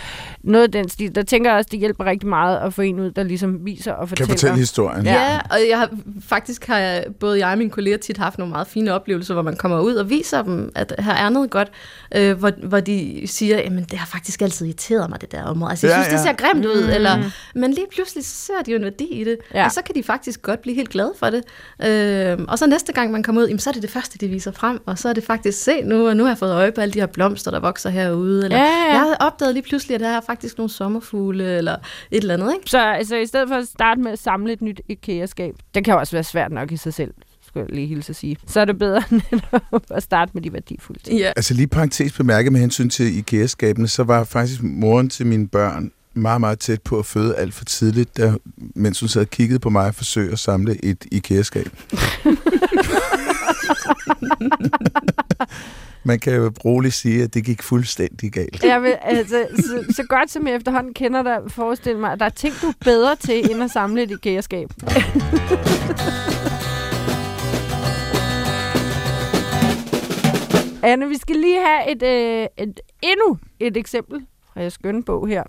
noget af den stil. Der tænker jeg også, det hjælper rigtig meget at få en ud, der ligesom viser og Kan fortæller. fortælle historien. Ja. ja, og jeg har, faktisk har jeg, både jeg og mine kolleger tit haft nogle meget fine oplevelser, hvor man kommer ud og viser dem, at her er noget godt, øh, hvor, hvor de siger, jamen det har faktisk altid irriteret mig, det der område. Altså jeg Ja, synes, det ja. ser grimt ud, eller, men lige pludselig så ser de jo en værdi i det, ja. og så kan de faktisk godt blive helt glade for det. Øh, og så næste gang man kommer ud, jamen, så er det det første, de viser frem, og så er det faktisk, se nu, og nu har jeg fået øje på alle de her blomster, der vokser herude, eller Ja, ja, jeg har opdaget lige pludselig, at der er faktisk nogle sommerfugle, eller et eller andet, ikke? Så altså, i stedet for at starte med at samle et nyt IKEA-skab, det kan også være svært nok i sig selv, skulle jeg lige hilse at sige. Så er det bedre at starte med de værdifulde ting. Ja. Altså lige parentes bemærket med hensyn til IKEA-skabene, så var faktisk moren til mine børn meget, meget tæt på at føde alt for tidligt, der, mens hun sad og kiggede på mig og forsøgte at samle et IKEA-skab. Man kan jo roligt sige, at det gik fuldstændig galt. Jeg vil, altså, så, så godt som jeg efterhånden kender dig, forestille mig, at der er ting, du er bedre til, end at samle et IKEA-skab. Anne, vi skal lige have et, øh, et endnu et eksempel fra jeres skønne bog her.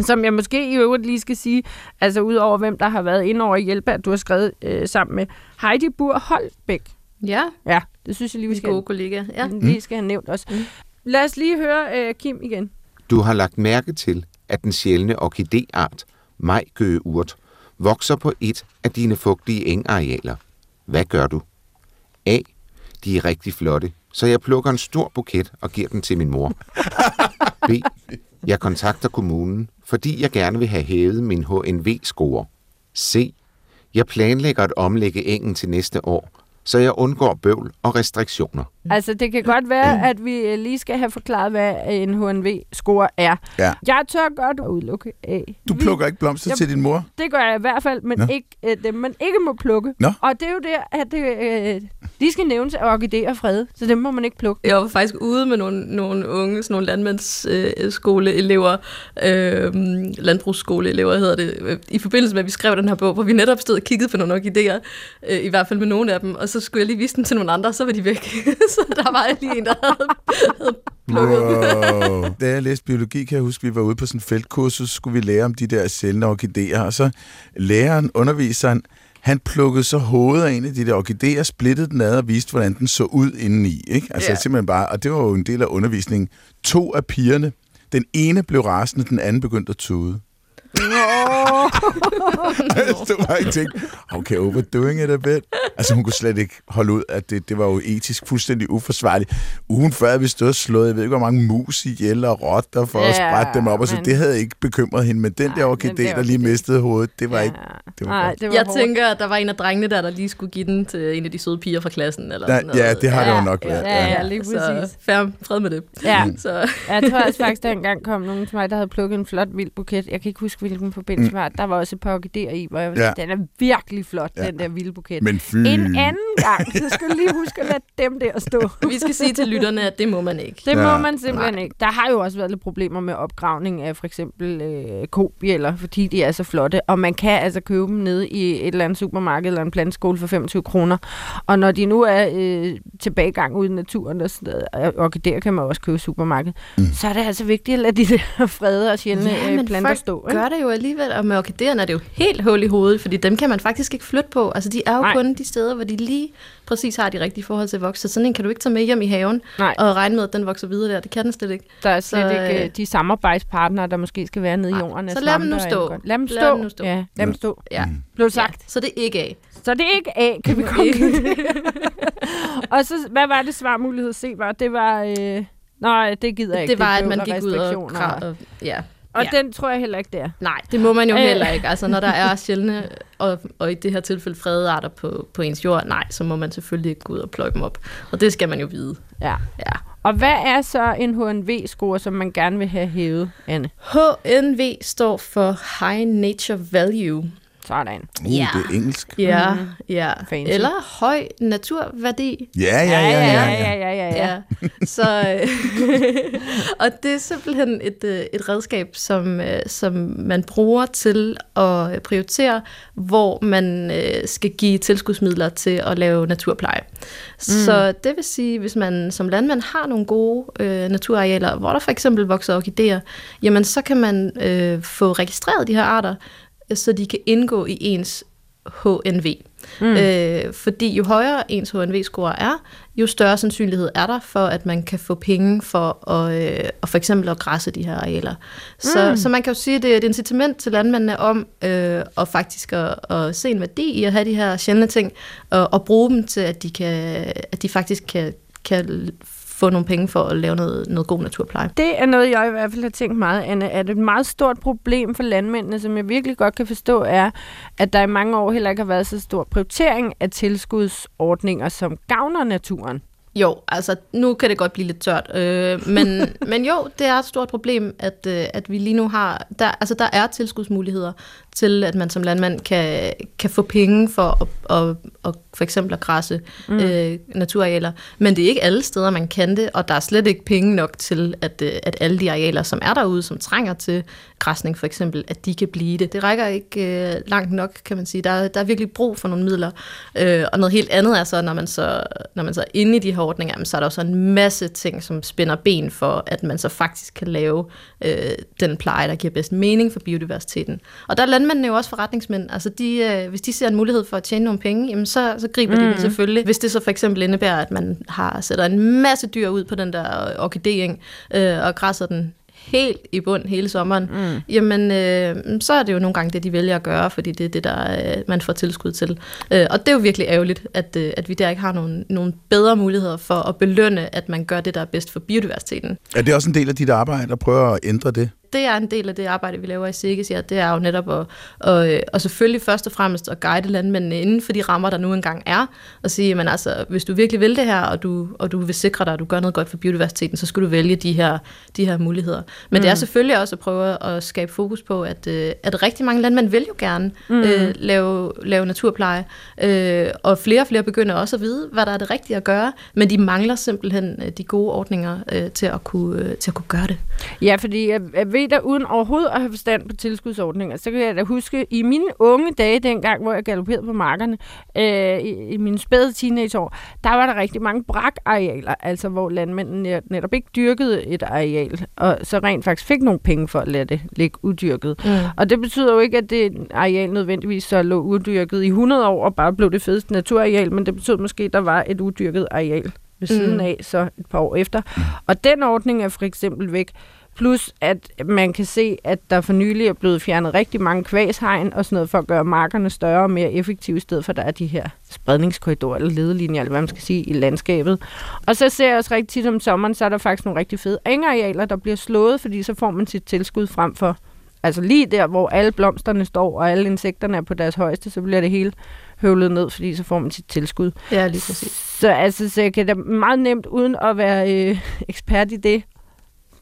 Som jeg måske i øvrigt lige skal sige, altså udover hvem der har været inde over hjælpe, at du har skrevet øh, sammen med Heidi Bur Holbæk. Ja, Ja, det synes jeg lige, vi skal, gode kollega. Ja. lige skal have nævnt også. Mm. Lad os lige høre øh, Kim igen. Du har lagt mærke til, at den sjældne orkideart, majgøgeurt, vokser på et af dine fugtige engarealer. Hvad gør du? A. De er rigtig flotte, så jeg plukker en stor buket og giver den til min mor. B. Jeg kontakter kommunen, fordi jeg gerne vil have hævet min HNV-score. C. Jeg planlægger at omlægge engen til næste år, så jeg undgår bøvl og restriktioner. Altså, det kan godt være, at vi øh, lige skal have forklaret, hvad en HNV-score er. Ja. Jeg tør godt udelukke A. Du Vi- plukker ikke blomster Jeg- til din mor? Det gør jeg i hvert fald, men Nå. ikke øh, dem, man ikke må plukke. Nå. Og det er jo der, at det, øh, de skal nævnes af orkideer fred, så dem må man ikke plukke. Jeg var faktisk ude med nogle, nogle unge, sådan nogle landmandsskoleelever, øh, landbrugsskoleelever hedder det, øh, i forbindelse med, at vi skrev den her bog, hvor vi netop stod og kiggede på nogle orkideer, øh, i hvert fald med nogle af dem, og så skulle jeg lige vise dem til nogle andre, og så var de væk. så der var lige en, der havde, havde plukket. Wow. Da jeg læste biologi, kan jeg huske, vi var ude på sådan en feltkursus, så skulle vi lære om de der sjældne orkideer, og så læreren, underviseren, han plukkede så hovedet af en af de der orkideer, splittede den ad og viste, hvordan den så ud indeni. Ikke? Altså Ja. simpelthen bare, og det var jo en del af undervisningen. To af pigerne, den ene blev rasende, den anden begyndte at tude. Jeg stod bare og tænkte, okay, overdoing it a bit. Altså, hun kunne slet ikke holde ud, at det, det var jo etisk fuldstændig uforsvarligt. Ugen før havde vi stået og slået, jeg ved ikke, hvor mange mus ihjel og rotter for ja, at Ja, sprætte dem op, og så men- det havde ikke bekymret hende. Men den Nej, der orkidé, der der lige mistede hovedet, det var ikke... Det var Nej, det var Jeg hårdt. tænker, at der var en af drengene der, der lige skulle give den til en af de søde piger fra klassen. Eller Ja, sådan noget. ja, det har det jo nok ja, været. ja, Ja. ja, lige Så præcis. fair, fred med det. Ja, Så, jeg tror også faktisk, der engang kom nogen til mig, der havde plukket en flot vild buket. Jeg kan ikke huske, hvilken forbindelse det var. Der var også et par orkideer i, hvor jeg var Ja. den er virkelig flot, Ja. den der vilde buket. Men fy... En anden gang, så skal du lige huske at lade dem der stå. vi skal sige til lytterne, at det må man ikke. Det må Ja. man simpelthen ikke. Der har jo også været lidt problemer med opgravning af for eksempel øh, kobjæller, fordi de er så flotte. Og man kan altså købe dem nede i et eller andet supermarked eller en planteskole for 25 kroner. Og når de nu er øh, tilbagegang ude i naturen, og sådan noget, og orkideer kan man også købe i supermarkedet, mm. så er det altså vigtigt at lade de der frede og sjældne Ja, øh, planter folk stå. Ikke? gør det jo alligevel, og med orkideerne er det jo helt hul i hovedet, fordi dem kan man faktisk ikke flytte på. Altså, de er jo Nej. kun de steder, hvor de lige præcis har de rigtige forhold til at vokse. Så sådan en kan du ikke tage med hjem i haven Nej. og regne med, at den vokser videre der. Det kan den slet ikke. Der er slet Så, ikke øh, øh, de samarbejdspartnere, der måske skal være nede i jorden. af Så lad dem nu stå. Lad dem Lad stå. dem nu stå. Ja, lad dem stå. Ja. Blev sagt. Ja, så det er ikke af. Så det er ikke A, kan vi komme og så, hvad var det svarmulighed C var? Det var... Øh, nej, det gider jeg ikke. Det var, at bøvl man gik ud og krav, og, ja. Og ja. den tror jeg heller ikke, det er. Nej, det må man jo Øh. heller ikke. Altså, når der er sjældne, og, og i det her tilfælde fredede arter på, på ens jord, nej, så må man selvfølgelig ikke gå ud og pløje dem op. Og det skal man jo vide. Ja. Ja. Og hvad er så en HNV-score, som man gerne vil have hævet, Anne? HNV står for High Nature Value. Sådan. Uh, Ja. det er engelsk. Ja, ja. Fancy. Eller høj naturværdi. Ja, ja, ja, ja. ja, ja, ja, ja, ja. Ja. Så, øh, og det er simpelthen et, øh, et redskab, som, øh, som man bruger til at prioritere, hvor man skal give tilskudsmidler til at lave naturpleje. Mm. Så det vil sige, hvis man som landmand har nogle gode øh, naturarealer, hvor der for eksempel vokser orkideer, jamen så kan man øh, få registreret de her arter, så de kan indgå i ens HNV. Mm. Øh, fordi jo højere ens HNV-score er, jo større sandsynlighed er der for, at man kan få penge for at, øh, at for eksempel at græsse de her arealer. Så, mm. så man kan jo sige, at det er et incitament til landmændene om øh, at faktisk at, at se en værdi i at have de her sjældne ting, og, og bruge dem til, at de, kan, at de faktisk kan, kan få nogle penge for at lave noget, noget god naturpleje. Det er noget, jeg i hvert fald har tænkt meget, Anne. At et meget stort problem for landmændene, som jeg virkelig godt kan forstå, er, at der i mange år heller ikke har været så stor prioritering af tilskudsordninger, som gavner naturen. Jo, altså nu kan det godt blive lidt tørt, øh, men, men jo, det er et stort problem, at, øh, at vi lige nu har, der, altså der er tilskudsmuligheder til, at man som landmand kan, kan få penge for at, at, at for eksempel at græsse mm. øh, naturarealer, men det er ikke alle steder, man kan det, og der er slet ikke penge nok til, at, øh, at alle de arealer, som er derude, som trænger til græsning for eksempel, at de kan blive det. Det rækker ikke øh, langt nok, kan man sige. Der, er- der er virkelig brug for nogle midler, øh, og noget helt andet er så, når man så, når man så er inde i de her ordninger, jamen, så er der også en masse ting, som spænder ben for, at man så faktisk kan lave øh, den pleje, der giver bedst mening for biodiversiteten. Og der er landmændene jo også forretningsmænd. Altså de, øh, hvis de ser en mulighed for at tjene nogle penge, jamen så, så griber mm. de det selvfølgelig. Hvis det så for eksempel indebærer, at man har sætter en masse dyr ud på den der orkideing øh, og græsser den helt i bund hele sommeren, mm. jamen øh, så er det jo nogle gange det, de vælger at gøre, fordi det er det, der øh, man får tilskud til. Øh, og det er jo virkelig ærgerligt, at, øh, at vi der ikke har nogle, nogle bedre muligheder for at belønne, at man gør det, der er bedst for biodiversiteten. Er det også en del af dit arbejde at prøve at ændre det? Det er en del af det arbejde, vi laver i Sikkes, ja, det er jo netop at, og, og selvfølgelig først og fremmest at guide landmændene inden for de rammer, der nu engang er, og sige, men altså, hvis du virkelig vil det her, og du, og du vil sikre dig, at du gør noget godt for biodiversiteten, så skal du vælge de her, de her muligheder. Men mm. det er selvfølgelig også at prøve at skabe fokus på, at, øh, at rigtig mange landmænd vil jo gerne mm. øh, lave, lave naturpleje, øh, og flere og flere begynder også at vide, hvad der er det rigtige at gøre, men de mangler simpelthen øh, de gode ordninger øh, til, at kunne, øh, til at kunne gøre det. Ja, fordi jeg, jeg ved da, uden overhovedet at have forstand på tilskudsordninger, så kan jeg da huske, i mine unge dage dengang, hvor jeg galopperede på markerne, øh, i, i mine spæde teenageår, der var der rigtig mange brakarealer, altså hvor landmændene net- netop ikke dyrkede et areal, og så rent faktisk fik nogle penge for at lade det ligge udyrket. Mm. Og det betyder jo ikke, at det areal nødvendigvis så lå udyrket i 100 år og bare blev det fedeste naturareal, men det betyder måske, at der var et udyrket areal ved siden Mm. af så et par år efter. Og den ordning er for eksempel væk. Plus at man kan se, at der for nylig er blevet fjernet rigtig mange kvæshegn og sådan noget for at gøre markerne større og mere effektive, i stedet for at der er de her spredningskorridorer eller ledelinjer, eller hvad man skal sige, i landskabet. Og så ser jeg også rigtig tit om sommeren, så er der faktisk nogle rigtig fede engarealer, der bliver slået, fordi så får man sit tilskud frem for Altså lige der, hvor alle blomsterne står, og alle insekterne er på deres højeste, så bliver det hele høvlet ned, fordi så får man sit tilskud. Ja, lige præcis. Så, altså, så jeg kan da meget nemt, uden at være øh, ekspert i det,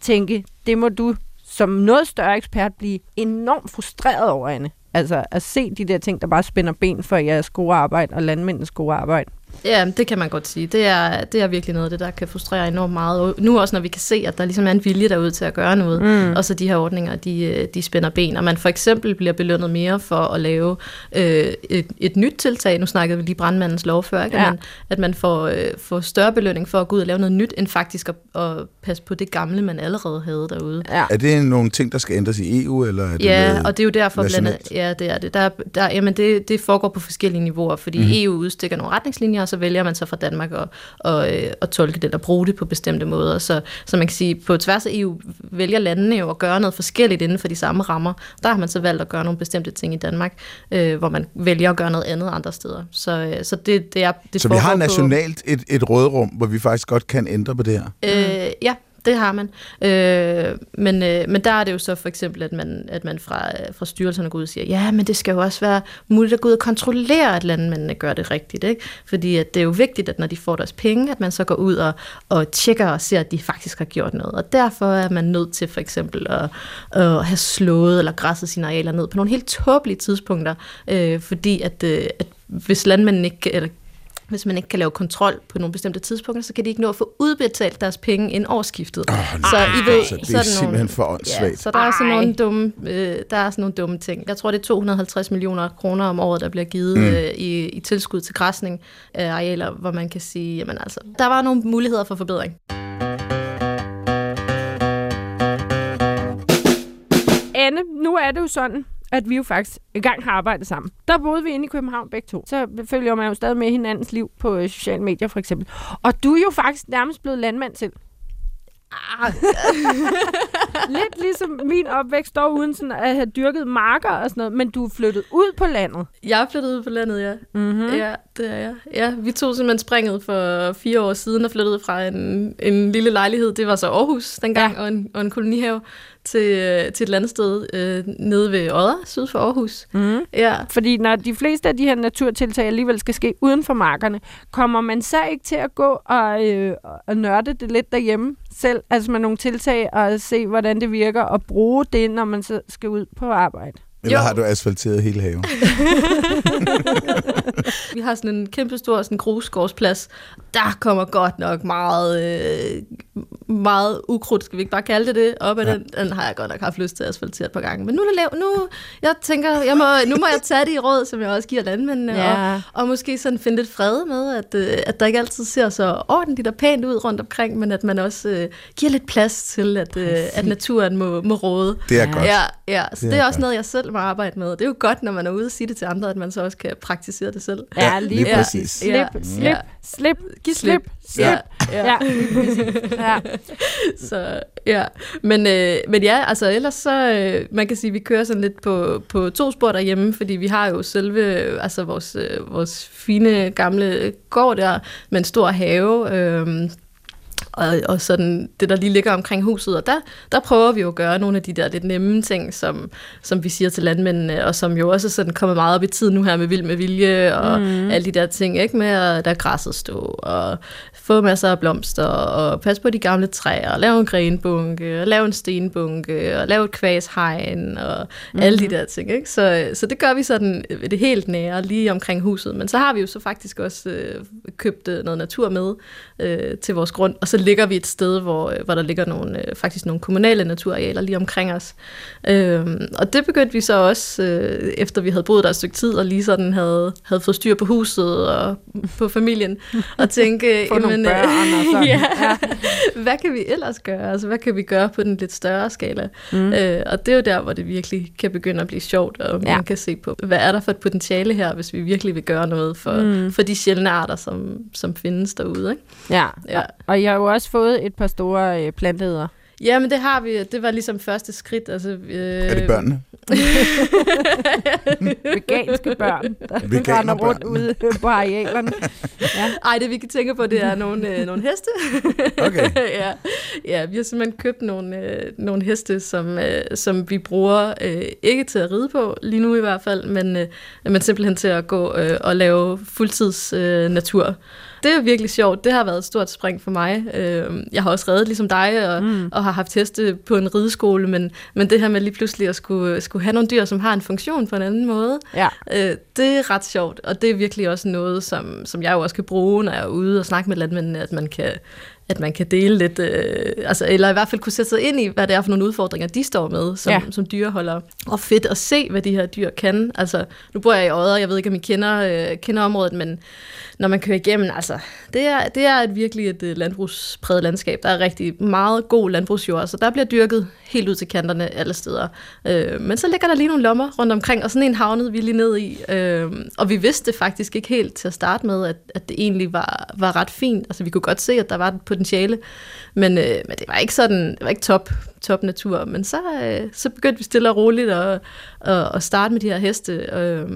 tænke, det må du som noget større ekspert blive enormt frustreret over, Anne. Altså at se de der ting, der bare spænder ben for jeres gode arbejde og landmændens gode arbejde. Ja, det kan man godt sige. Det er, det er virkelig noget af det, der kan frustrere enormt meget. Og nu også, når vi kan se, at der ligesom er en vilje derude til at gøre noget, mm. og så de her ordninger, de, de spænder ben. Og man for eksempel bliver belønnet mere for at lave øh, et, et nyt tiltag. Nu snakkede vi lige brandmandens lov før, ikke? Ja. At, man, at man får, øh, får større belønning for at gå ud og lave noget nyt, end faktisk at, at passe på det gamle, man allerede havde derude. Ja. Er det nogle ting, der skal ændres i EU? Eller er det ja, og det er jo derfor blandt andet, ja, det er det. Der, der, jamen det, det foregår på forskellige niveauer, fordi mm. EU udstikker nogle retningslinjer, og så vælger man så fra Danmark at, og, øh, at tolke det og bruge det på bestemte måder. Så, så man kan sige, på tværs af EU vælger landene jo at gøre noget forskelligt inden for de samme rammer. Der har man så valgt at gøre nogle bestemte ting i Danmark, øh, hvor man vælger at gøre noget andet andre steder. Så, øh, så det, det er... Det så vi har nationalt et, et rådrum, hvor vi faktisk godt kan ændre på det her? Øh, ja, det har man. Øh, men, øh, men der er det jo så for eksempel, at man, at man fra, øh, fra styrelserne går ud og siger, ja, men det skal jo også være muligt at gå ud og kontrollere, at landmændene gør det rigtigt. Ikke? Fordi at det er jo vigtigt, at når de får deres penge, at man så går ud og, og tjekker og ser, at de faktisk har gjort noget. Og derfor er man nødt til for eksempel at, at have slået eller græsset sine arealer ned på nogle helt tåbelige tidspunkter, øh, fordi at, øh, at hvis landmændene ikke, eller hvis man ikke kan lave kontrol på nogle bestemte tidspunkter, så kan de ikke nå at få udbetalt deres penge ind årsskiftet. Oh, så I ved, altså, det er, så simpelthen nogle, for åndssvagt. Ja, så der er, sådan nogle dumme, øh, der er sådan nogle dumme ting. Jeg tror, det er 250 millioner kroner om året, der bliver givet mm. øh, i, i tilskud til græsning af arealer, hvor man kan sige, jamen altså, der var nogle muligheder for forbedring. Anne, nu er det jo sådan, at vi jo faktisk engang har arbejdet sammen. Der boede vi inde i København begge to. Så følger man jo stadig med hinandens liv på øh, sociale medier for eksempel. Og du er jo faktisk nærmest blevet landmand selv. Ah. Lidt ligesom min opvækst, dog uden sådan at have dyrket marker og sådan noget, men du er flyttet ud på landet. Jeg er flyttet ud på landet, ja. Mm-hmm. Ja, det er jeg. Ja, vi tog simpelthen springet for fire år siden og flyttede fra en, en lille lejlighed, det var så Aarhus dengang, ja. og, en, og en kolonihave, til, øh, til et landsted øh, nede ved Odder, syd for Aarhus. Mm. Ja. Fordi når de fleste af de her naturtiltag alligevel skal ske uden for markerne, kommer man så ikke til at gå og, øh, og nørde det lidt derhjemme selv, altså med nogle tiltag og se, hvordan det virker, og bruge det, når man så skal ud på arbejde? Eller jo. har du asfalteret hele haven? vi har sådan en kæmpe stor sådan grusgårdsplads. Der kommer godt nok meget, øh, meget ukrudt, skal vi ikke bare kalde det det, op ad ja. den. Den har jeg godt nok haft lyst til at asfaltere et par gange. Men nu er lav, nu, jeg tænker, jeg må, nu må jeg tage det i råd, som jeg også giver landmændene, ja. og, og måske sådan finde lidt fred med, at, øh, at der ikke altid ser så ordentligt og pænt ud rundt omkring, men at man også øh, giver lidt plads til, at, øh, at naturen må, må råde. Det er ja. godt. Ja, ja. så det er, det er også godt. noget, jeg selv må arbejde med. Det er jo godt, når man er ude og sige det til andre, at man så også kan praktisere det selv. Ja, lige, lige præcis. Slip, ja. slip, ja. slip, giv slip, slip. Ja, ja. ja. ja. så ja, men, øh, men ja, altså ellers så, øh, man kan sige, at vi kører sådan lidt på, på to spor derhjemme, fordi vi har jo selve, altså vores, øh, vores fine gamle gård der, med en stor have, øh, og, og sådan det, der lige ligger omkring huset. Og der, der prøver vi jo at gøre nogle af de der lidt nemme ting, som, som vi siger til landmændene, og som jo også sådan kommet meget op i tid nu her med vild med vilje, og mm. alle de der ting, ikke med at der græsset stå, og få masser af blomster, og passe på de gamle træer, og lave en grenbunke, og lave en stenbunke, og lave et kvæshegn, og mm. alle de der ting. Ikke? Så, så det gør vi sådan det helt nære, lige omkring huset. Men så har vi jo så faktisk også øh, købt øh, noget natur med øh, til vores grund, og så ligger vi et sted, hvor, øh, hvor der ligger nogle, øh, faktisk nogle kommunale naturarealer lige omkring os. Øhm, og det begyndte vi så også, øh, efter vi havde boet der et stykke tid, og lige sådan havde, havde fået styr på huset og på familien, og tænke, Få jamen, børn og sådan. ja, ja. hvad kan vi ellers gøre? Altså, hvad kan vi gøre på den lidt større skala? Mm. Øh, og det er jo der, hvor det virkelig kan begynde at blive sjovt, og ja. man kan se på, hvad er der for et potentiale her, hvis vi virkelig vil gøre noget for, mm. for de sjældne arter, som, som findes derude. Ikke? Ja, ja. Og jeg har jo også fået et par store øh, planteæder. Ja, men det har vi. Det var ligesom første skridt. Altså, øh, Er det børnene? Veganske børn, der Veganerbørn. render rundt ude på arealerne. Ej, det vi kan tænke på, det er nogle, øh, nogle heste. Okay. ja. ja, vi har simpelthen købt nogle, øh, nogle heste, som, øh, som vi bruger øh, ikke til at ride på, lige nu i hvert fald, men, øh, men simpelthen til at gå øh, og lave fuldtids øh, natur. Det er virkelig sjovt. Det har været et stort spring for mig. Øh, jeg har også reddet ligesom dig, og, mm. og har haft heste på en rideskole, men, men det her med lige pludselig at skulle, skulle have nogle dyr, som har en funktion på en anden måde, Ja. Det er ret sjovt, og det er virkelig også noget, som, som jeg jo også kan bruge, når jeg er ude og snakke med landmændene, at man kan, at man kan dele lidt, øh, altså, eller i hvert fald kunne sætte sig ind i, hvad det er for nogle udfordringer, de står med som, Ja. som dyreholder. Og fedt at se, hvad de her dyr kan. Altså, nu bor jeg i Odder, jeg ved ikke, om I kender, øh, kender området, men når man kører igennem, altså, det er, det er et virkelig et øh, landbrugspræget landskab. Der er rigtig meget god landbrugsjord, så der bliver dyrket helt ud til kanterne alle steder. Øh, men så ligger der lige nogle lommer rundt omkring, og sådan en havnede vi lige ned i. Øh, Øhm, og vi vidste faktisk ikke helt til at starte med, at, at det egentlig var, var ret fint. Altså, vi kunne godt se, at der var et potentiale, men, øh, men det var ikke sådan, det var ikke top, top natur. Men så, øh, så begyndte vi stille og roligt at, at, at starte med de her heste. Øh,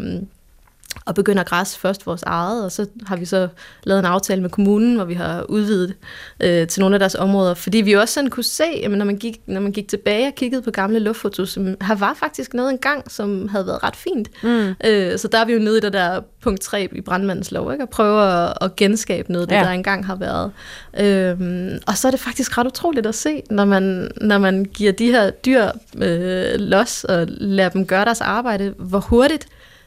og begynder at græsse først vores eget, og så har vi så lavet en aftale med kommunen, hvor vi har udvidet øh, til nogle af deres områder, fordi vi også sådan kunne se, at når man gik, når man gik tilbage og kiggede på gamle luftfotos, som her var faktisk noget engang, som havde været ret fint. Mm. Øh, så der er vi jo nede i det der punkt 3 i brandmandens lov, ikke? at prøve at, at genskabe noget, det Ja. der engang har været. Øhm, og så er det faktisk ret utroligt at se, når man, når man giver de her dyr øh, los og lader dem gøre deres arbejde, hvor hurtigt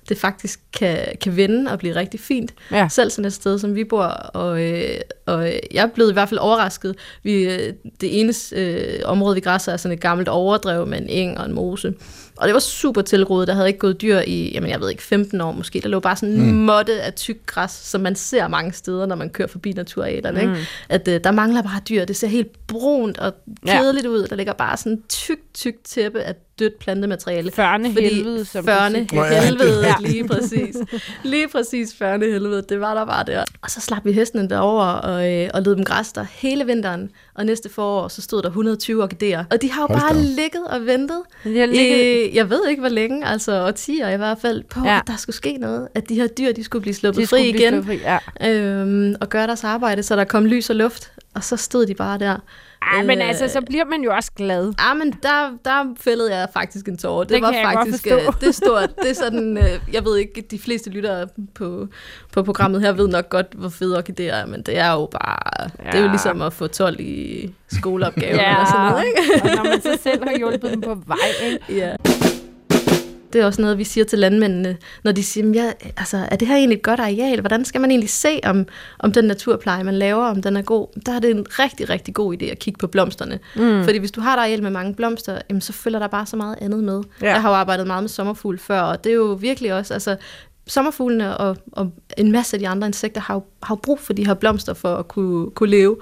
det faktisk kan, kan vende og blive rigtig fint. Ja. Selv sådan et sted, som vi bor, og, øh, og jeg er blevet i hvert fald overrasket. Vi, øh, det eneste øh, område, vi græsser, er sådan et gammelt overdrev med en eng og en mose. Og det var super tilgroet. Der havde ikke gået dyr i, jamen jeg ved ikke, 15 år måske. Der lå bare sådan en mm. måtte af tyk græs, som man ser mange steder, når man kører forbi naturarealerne. Mm. Ikke? At øh, der mangler bare dyr. Det ser helt brunt og Ja. kedeligt ud. Der ligger bare sådan en tyk, tyk tæppe af dødt plantemateriale. Førne Fordi helvede, som Førne helvede, Ja. lige præcis. Lige præcis førne helvede, det var der bare der. Og så slap vi hestene derover og, øh, og led dem græs der hele vinteren. Og næste forår, så stod der 120 orkideer. Og de har jo Hold bare da ligget og ventet. De har ligget- I, jeg ved ikke, hvor længe, altså årtier i hvert fald, på, Ja. at der skulle ske noget. At de her dyr, de skulle blive sluppet De fri blive igen. slået fri, ja. Øhm, og gøre deres arbejde, så der kom lys og luft. Og så stod de bare der. Ej, men Øh, altså, så bliver man jo også glad. Ja, men der, der fældede jeg faktisk en tårer. Det, Det var faktisk, øh, det er stort. Det er sådan, øh, jeg ved ikke, de fleste lyttere på, på programmet her ved nok godt, hvor fede orkideer er, men det er jo bare, ja. det er jo Ja. ligesom at få 12 i skoleopgaven eller sådan noget, ikke? og når man så selv har hjulpet dem på vej, ikke? Ja. Det er også noget, vi siger til landmændene, når de siger, ja, altså, er det her egentlig et godt areal? Hvordan skal man egentlig se, om, om den naturpleje, man laver, om den er god? Der er det en rigtig, rigtig god idé at kigge på blomsterne. Mm. Fordi hvis du har et areal med mange blomster, jamen, så følger der bare så meget andet med. Ja. Jeg har jo arbejdet meget med sommerfugle før, og det er jo virkelig også, altså, sommerfuglene og, og en masse af de andre insekter har jo, har jo brug for de her blomster for at kunne, kunne leve.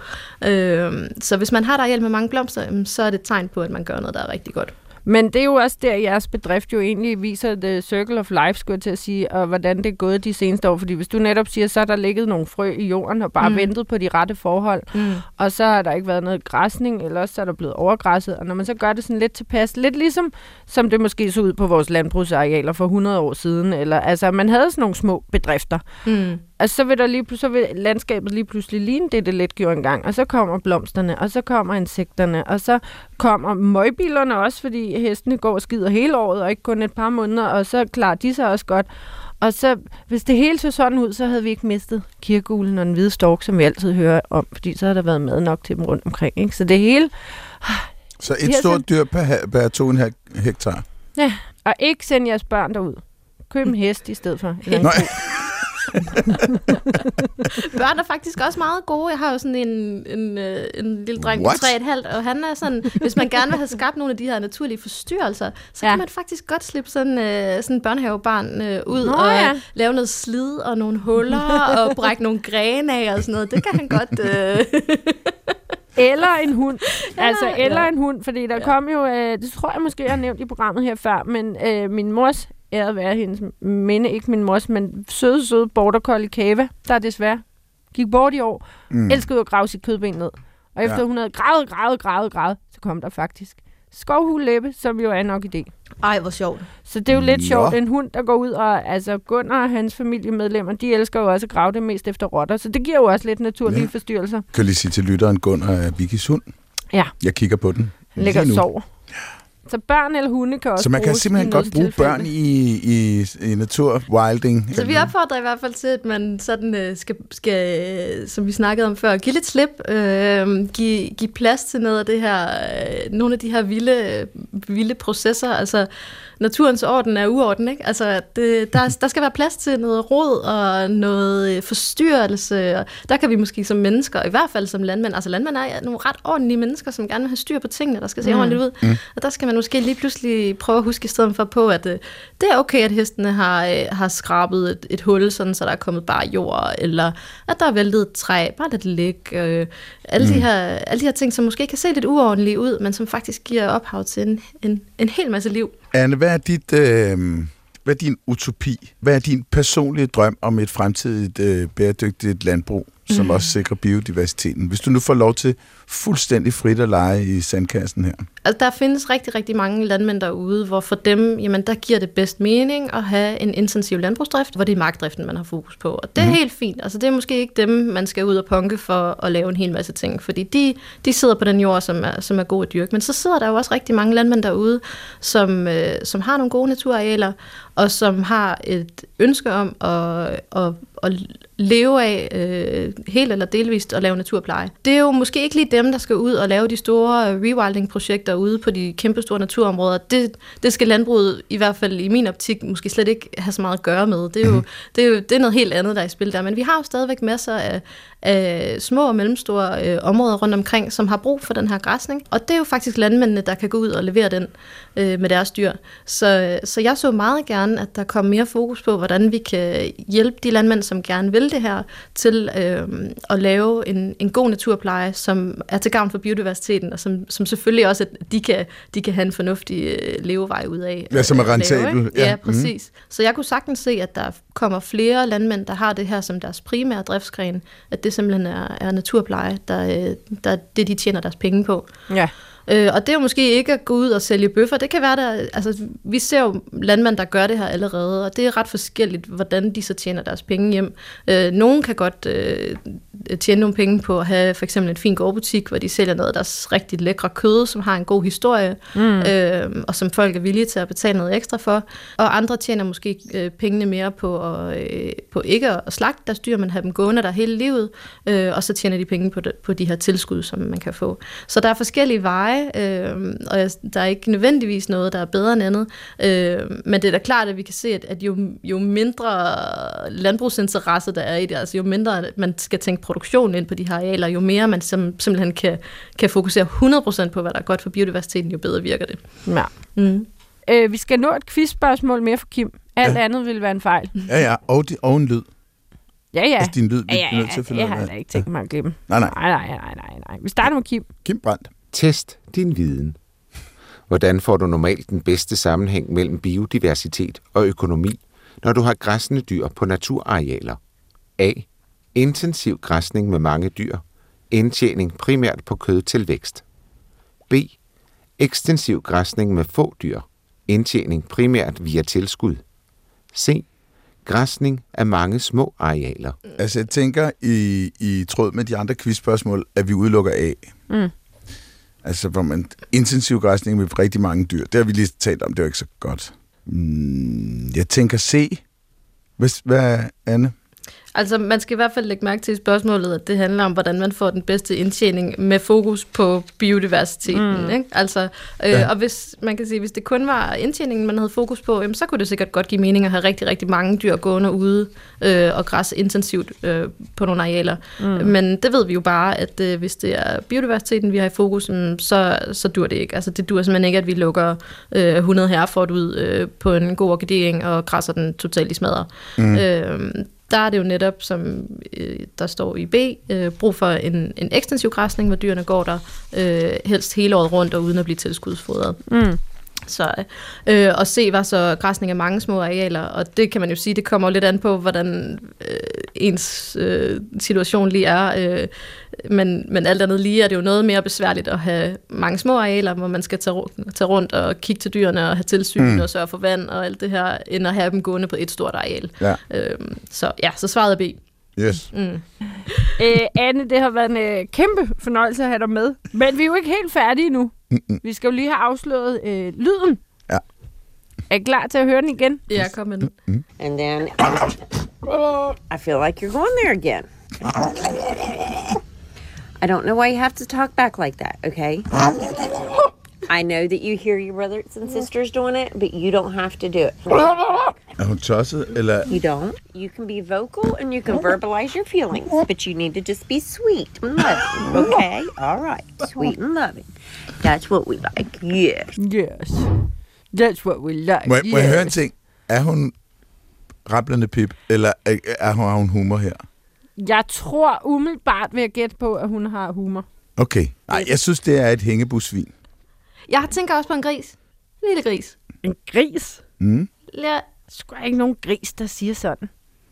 Øhm, så hvis man har et areal med mange blomster, så er det et tegn på, at man gør noget, der er rigtig godt. Men det er jo også der, jeres bedrift jo egentlig viser the circle of life, skulle jeg til at sige, og hvordan det er gået de seneste år. Fordi hvis du netop siger, så er der ligget nogle frø i jorden og bare mm. Ventet på de rette forhold, Mm. og så har der ikke været noget græsning, eller også så er der blevet overgræsset. Og når man så gør det sådan lidt tilpas, lidt ligesom som det måske så ud på vores landbrugsarealer for 100 år siden, eller altså man havde sådan nogle små bedrifter, Mm. Altså, så vil, der lige, så vil landskabet lige pludselig ligne det, det lidt gjorde engang. Og så kommer blomsterne, og så kommer insekterne, og så kommer møgbillerne også, fordi hestene går og skider hele året, og ikke kun et par måneder, og så klarer de sig også godt. Og så, hvis det hele så sådan ud, så havde vi ikke mistet kirkeguglen og den hvide stork, som vi altid hører om, fordi så har der været mad nok til dem rundt omkring. Ikke? Så det hele, Så et stort dyr per, per 2,5 hektar. og ikke sende jeres børn derud. Køb en hest i stedet for. Eller en. Børn er faktisk også meget gode. Jeg har jo sådan en, en, øh, en lille dreng på What? 3,5, og han er sådan, hvis man gerne vil have skabt nogle af de her naturlige forstyrrelser, så Ja. kan man faktisk godt slippe sådan, øh, sådan en børnehavebarn øh, ud Nå, og ja. lave noget slid og nogle huller og brække nogle grene af og sådan noget. Det kan han godt... Øh. Eller en hund. altså, eller ja. en hund, fordi der Ja. kom jo, øh, det tror jeg måske, jeg har nævnt i programmet her før, men øh, min mors, æret være hendes minde, ikke min mors, men søde, søde border collie Kava, der desværre gik bort i år, Mm. elskede at grave sit kødben ned. Og efter Ja. hun havde gravet, gravet, gravet, gravet, så kom der faktisk skovhuleppe, som jo er en orkidé. Ej, hvor sjovt. Så det er jo lidt Nå. sjovt. En hund, der går ud, og altså Gunnar og hans familiemedlemmer, de elsker jo også at grave det mest efter rotter. Så det giver jo også lidt naturlige Ja. forstyrrelser. Kan lige sige til lytteren, Gunnar er Vickys hund. Ja. Jeg kigger på den. Han ligger og sover. Så børn eller hunde kan også Så man kan bruges simpelthen i godt bruge børn i, i, i naturwilding. Så vi opfordrer i hvert fald til, at man sådan øh, skal, skal, øh, som vi snakkede om før, give lidt slip, øh, give, give plads til noget af det her, øh, nogle af de her vilde, vilde processer. Altså, naturens orden er uorden, ikke? Altså, det, der, der skal være plads til noget rod og noget øh, forstyrrelse. Og der kan vi måske som mennesker, i hvert fald som landmænd, altså landmænd er nogle ret ordentlige mennesker, som gerne vil have styr på tingene, der skal se mm. ordentligt ud. Mm. Og der skal man måske lige pludselig prøve at huske i stedet for på, at øh, det er okay, at hestene har, øh, har skrabet et, et hul, sådan, så der er kommet bare jord, eller at der er væltet et træ, bare lidt læg. Øh, alle, mm. de her, alle de her ting, som måske kan se lidt uordentlige ud, men som faktisk giver ophav til en, en, en hel masse liv. Anne, hvad er, dit, øh, hvad er din utopi? Hvad er din personlige drøm om et fremtidigt øh, bæredygtigt landbrug, som Mm. også sikrer biodiversiteten? Hvis du nu får lov til fuldstændig frit at lege i sandkassen her. Altså, der findes rigtig, rigtig mange landmænd derude, hvor for dem, jamen, der giver det bedst mening at have en intensiv landbrugsdrift, hvor det er markdriften, man har fokus på. Og det er mm. helt fint. Altså, det er måske ikke dem, man skal ud og punke for at lave en hel masse ting, fordi de, de sidder på den jord, som er, som er god at dyrke. Men så sidder der jo også rigtig mange landmænd derude, som, øh, som har nogle gode naturarealer, og som har et ønske om at, at, at leve af øh, helt eller delvist at lave naturpleje. Det er jo måske ikke lige dem, der skal ud og lave de store rewilding-projekter ude på de kæmpe store naturområder. Det, det skal landbruget i hvert fald i min optik måske slet ikke have så meget at gøre med. Det er jo, det er jo det er noget helt andet, der er i spil der. Men vi har jo stadigvæk masser af, af små og mellemstore øh, områder rundt omkring, som har brug for den her græsning. Og det er jo faktisk landmændene, der kan gå ud og levere den øh, med deres dyr. Så, så jeg så meget gerne, at der kom mere fokus på, hvordan vi kan hjælpe de landmænd, som gerne vil det her, til øh, at lave en, en god naturpleje, som er til gavn for biodiversiteten, og som, som selvfølgelig også, at de kan, de kan have en fornuftig øh, levevej ud af. Ja, som er lave, rentabel. ikke? Ja, Ja, mhm. præcis. Så jeg kunne sagtens se, at der kommer flere landmænd, der har det her som deres primære driftsgren, at det simpelthen er, er naturpleje, der, øh, der er det, de tjener deres penge på. Ja. Øh, og det er jo måske ikke at gå ud og sælge bøffer. Det kan være, der, altså, vi ser jo landmænd, der gør det her allerede, og det er ret forskelligt, hvordan de så tjener deres penge hjem. Øh, nogen kan godt øh, tjene nogle penge på at have for eksempel en fin gårdbutik, hvor de sælger noget af deres rigtig lækre kød, som har en god historie, mm. øh, og som folk er villige til at betale noget ekstra for. Og andre tjener måske øh, pengene mere på, at, øh, på ikke at slagte deres dyr, men have dem gående der hele livet, øh, og så tjener de penge på, det, på de her tilskud, som man kan få. Så der er forskellige veje, øh, og der er ikke nødvendigvis noget, der er bedre end andet. Øh, men det er da klart, at vi kan se, at, at jo, jo mindre landbrugsinteresse der er i det, altså jo mindre man skal tænke produktion ind på de her arealer, jo mere man sim, simpelthen kan, kan fokusere 100% på, hvad der er godt for biodiversiteten, jo bedre virker det. ja. Mm. Øh, vi skal nå et quizspørgsmål mere for Kim. Alt Ja. ja. andet vil være en fejl. Ja, ja, og, di- og en lyd. Ja, ja. Altså din lyd, vi ja, ja, er nødt til at finde jeg har da ikke tænkt mig at glemme. Nej, nej. Nej, nej, nej, nej, nej. Vi starter med Kim. Kim Brandt. Test din viden. Hvordan får du normalt den bedste sammenhæng mellem biodiversitet og økonomi, når du har græssende dyr på naturarealer? A. Intensiv græsning med mange dyr. Indtjening primært på kød til vækst. B. Ekstensiv græsning med få dyr. Indtjening primært via tilskud. C. Græsning af mange små arealer. Altså, jeg tænker i, i tråd med de andre quizspørgsmål, at vi udelukker A. Mm. Altså, hvor man intensiv græsning med rigtig mange dyr. Det har vi lige talt om, det var ikke så godt. Mm, jeg tænker C. Hvad, hvad Anne? Altså, man skal i hvert fald lægge mærke til spørgsmålet, at det handler om, hvordan man får den bedste indtjening med fokus på biodiversiteten. Mm. Ikke? Altså, øh, Ja. Og hvis man kan sige, hvis det kun var indtjeningen, man havde fokus på, jamen, så kunne det sikkert godt give mening at have rigtig, rigtig mange dyr gående ude øh, og græsse intensivt øh, på nogle arealer. Mm. Men det ved vi jo bare, at øh, hvis det er biodiversiteten, vi har i fokus, så, så dur det ikke. Altså, det dur simpelthen ikke, at vi lukker øh, 100 herford ud øh, på en god orkidering og græsser den totalt i smadre. Mm. Øh, der er det jo netop, som øh, der står i B, øh, brug for en, en ekstensiv græsning, hvor dyrene går der øh, helst hele året rundt og uden at blive tilskudsfodret. Mm. Så, øh, og C var så græsning af mange små arealer, og det kan man jo sige, det kommer jo lidt an på, hvordan øh, ens øh, situation lige er. Øh, men, men alt andet lige er det jo noget mere besværligt at have mange små arealer, hvor man skal tage, rundt, tage rundt og kigge til dyrene og have tilsyn mm. og sørge for vand og alt det her, end at have dem gående på et stort areal. Ja. Øhm, så ja, så svaret er B. Yes. Øh, Anne, det har været en øh, kæmpe fornøjelse at have dig med. Men vi er jo ikke helt færdige nu. Mm-mm. Vi skal jo lige have afsløret øh, lyden. Ja. Er I klar til at høre den igen? Ja, kom med den. And then I feel like you're going there again. I don't know why you have to talk back like that, okay? I know that you hear your brothers and sisters doing it, but you don't have to do it. Er hun tosset, eller... You don't. You can be vocal and you can verbalize your feelings, but you need to just be sweet and loving, okay? All right. Sweet and loving. That's what we like. Yes. Yes. That's what we like. Må, jeg- må jeg yes. høre en ting? Er hun rablende pip, eller er, er hun, har hun humor her? Jeg tror umiddelbart ved at gætte på, at hun har humor. Okay. Nej, jeg synes, det er et hængebusvin. Jeg tænker også på en gris. En lille gris. En gris? Mm. Ja, Sgu ikke nogen gris, der siger sådan.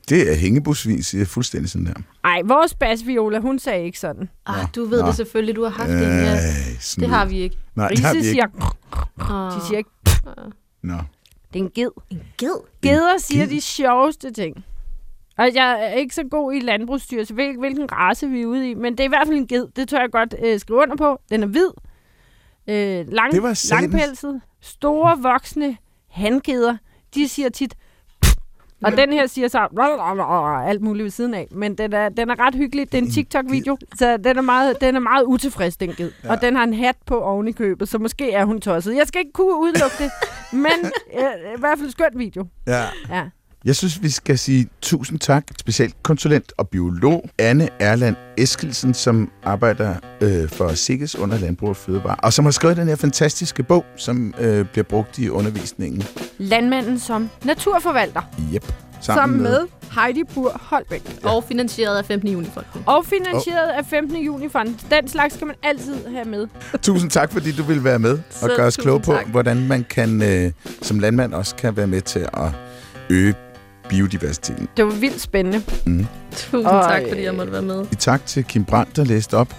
Det er hængebusvin, siger jeg fuldstændig sådan der. Ej, vores basviola, hun sagde ikke sådan. ah, du ved Nå. det selvfølgelig, du har haft det. Ja. Øh, Det har vi ikke. Nej, det har vi Grise ikke. siger... Oh. De siger ikke... Nå. Det er en ged. en ged. Geder siger ged? de sjoveste ting. Og jeg er ikke så god i landbrugsstyr, så hvil, hvilken race vi er ude i. Men det er i hvert fald en ged. Det tør jeg godt øh, skrive under på. Den er hvid. Øh, lang, Det var langpelset. Store, voksne hangeder. De siger tit... Og den her siger så alt muligt ved siden af. Men den er, den er ret hyggelig. Det er en TikTok-video. Så den er meget, den er meget utilfreds, den ged. Ja. Og den har en hat på oven i købet, så måske er hun tosset. Jeg skal ikke kunne udelukke det. Men øh, i hvert fald en skøn video. Ja. Ja. Jeg synes, vi skal sige tusind tak, specielt konsulent og biolog Anne Erland Eskelsen, som arbejder øh, for SIGGES under Landbrug og Fødevare, og som har skrevet den her fantastiske bog, som øh, bliver brugt i undervisningen. Landmanden som naturforvalter. Yep. Sammen med Heidi Bur Holbæk. Og finansieret af 15. juni-fonden. Og finansieret af 15. juni fonden. Den slags skal man altid have med. Tusind tak, fordi du vil være med og gøre os kloge på, hvordan man kan øh, som landmand også kan være med til at øge biodiversiteten. Det var vildt spændende. Tusind Og, tak, fordi jeg måtte være med. Tak til Kim Brandt, der læste op.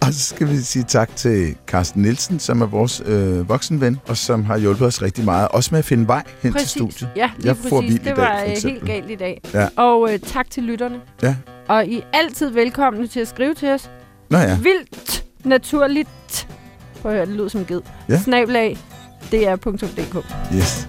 Og så skal vi sige tak til Carsten Nielsen, som er vores øh, voksenven, og som har hjulpet os rigtig meget. Også med at finde vej hen til studiet. Ja, lige Jeg præcis. får i det dag, var for øh, helt galt i dag. Ja. Og øh, tak til lytterne. Ja. Og I er altid velkomne til at skrive til os. Nå ja. Vildt naturligt. Prøv at høre, det lyder som ged. Ja. Snablag dr.dk. Yes.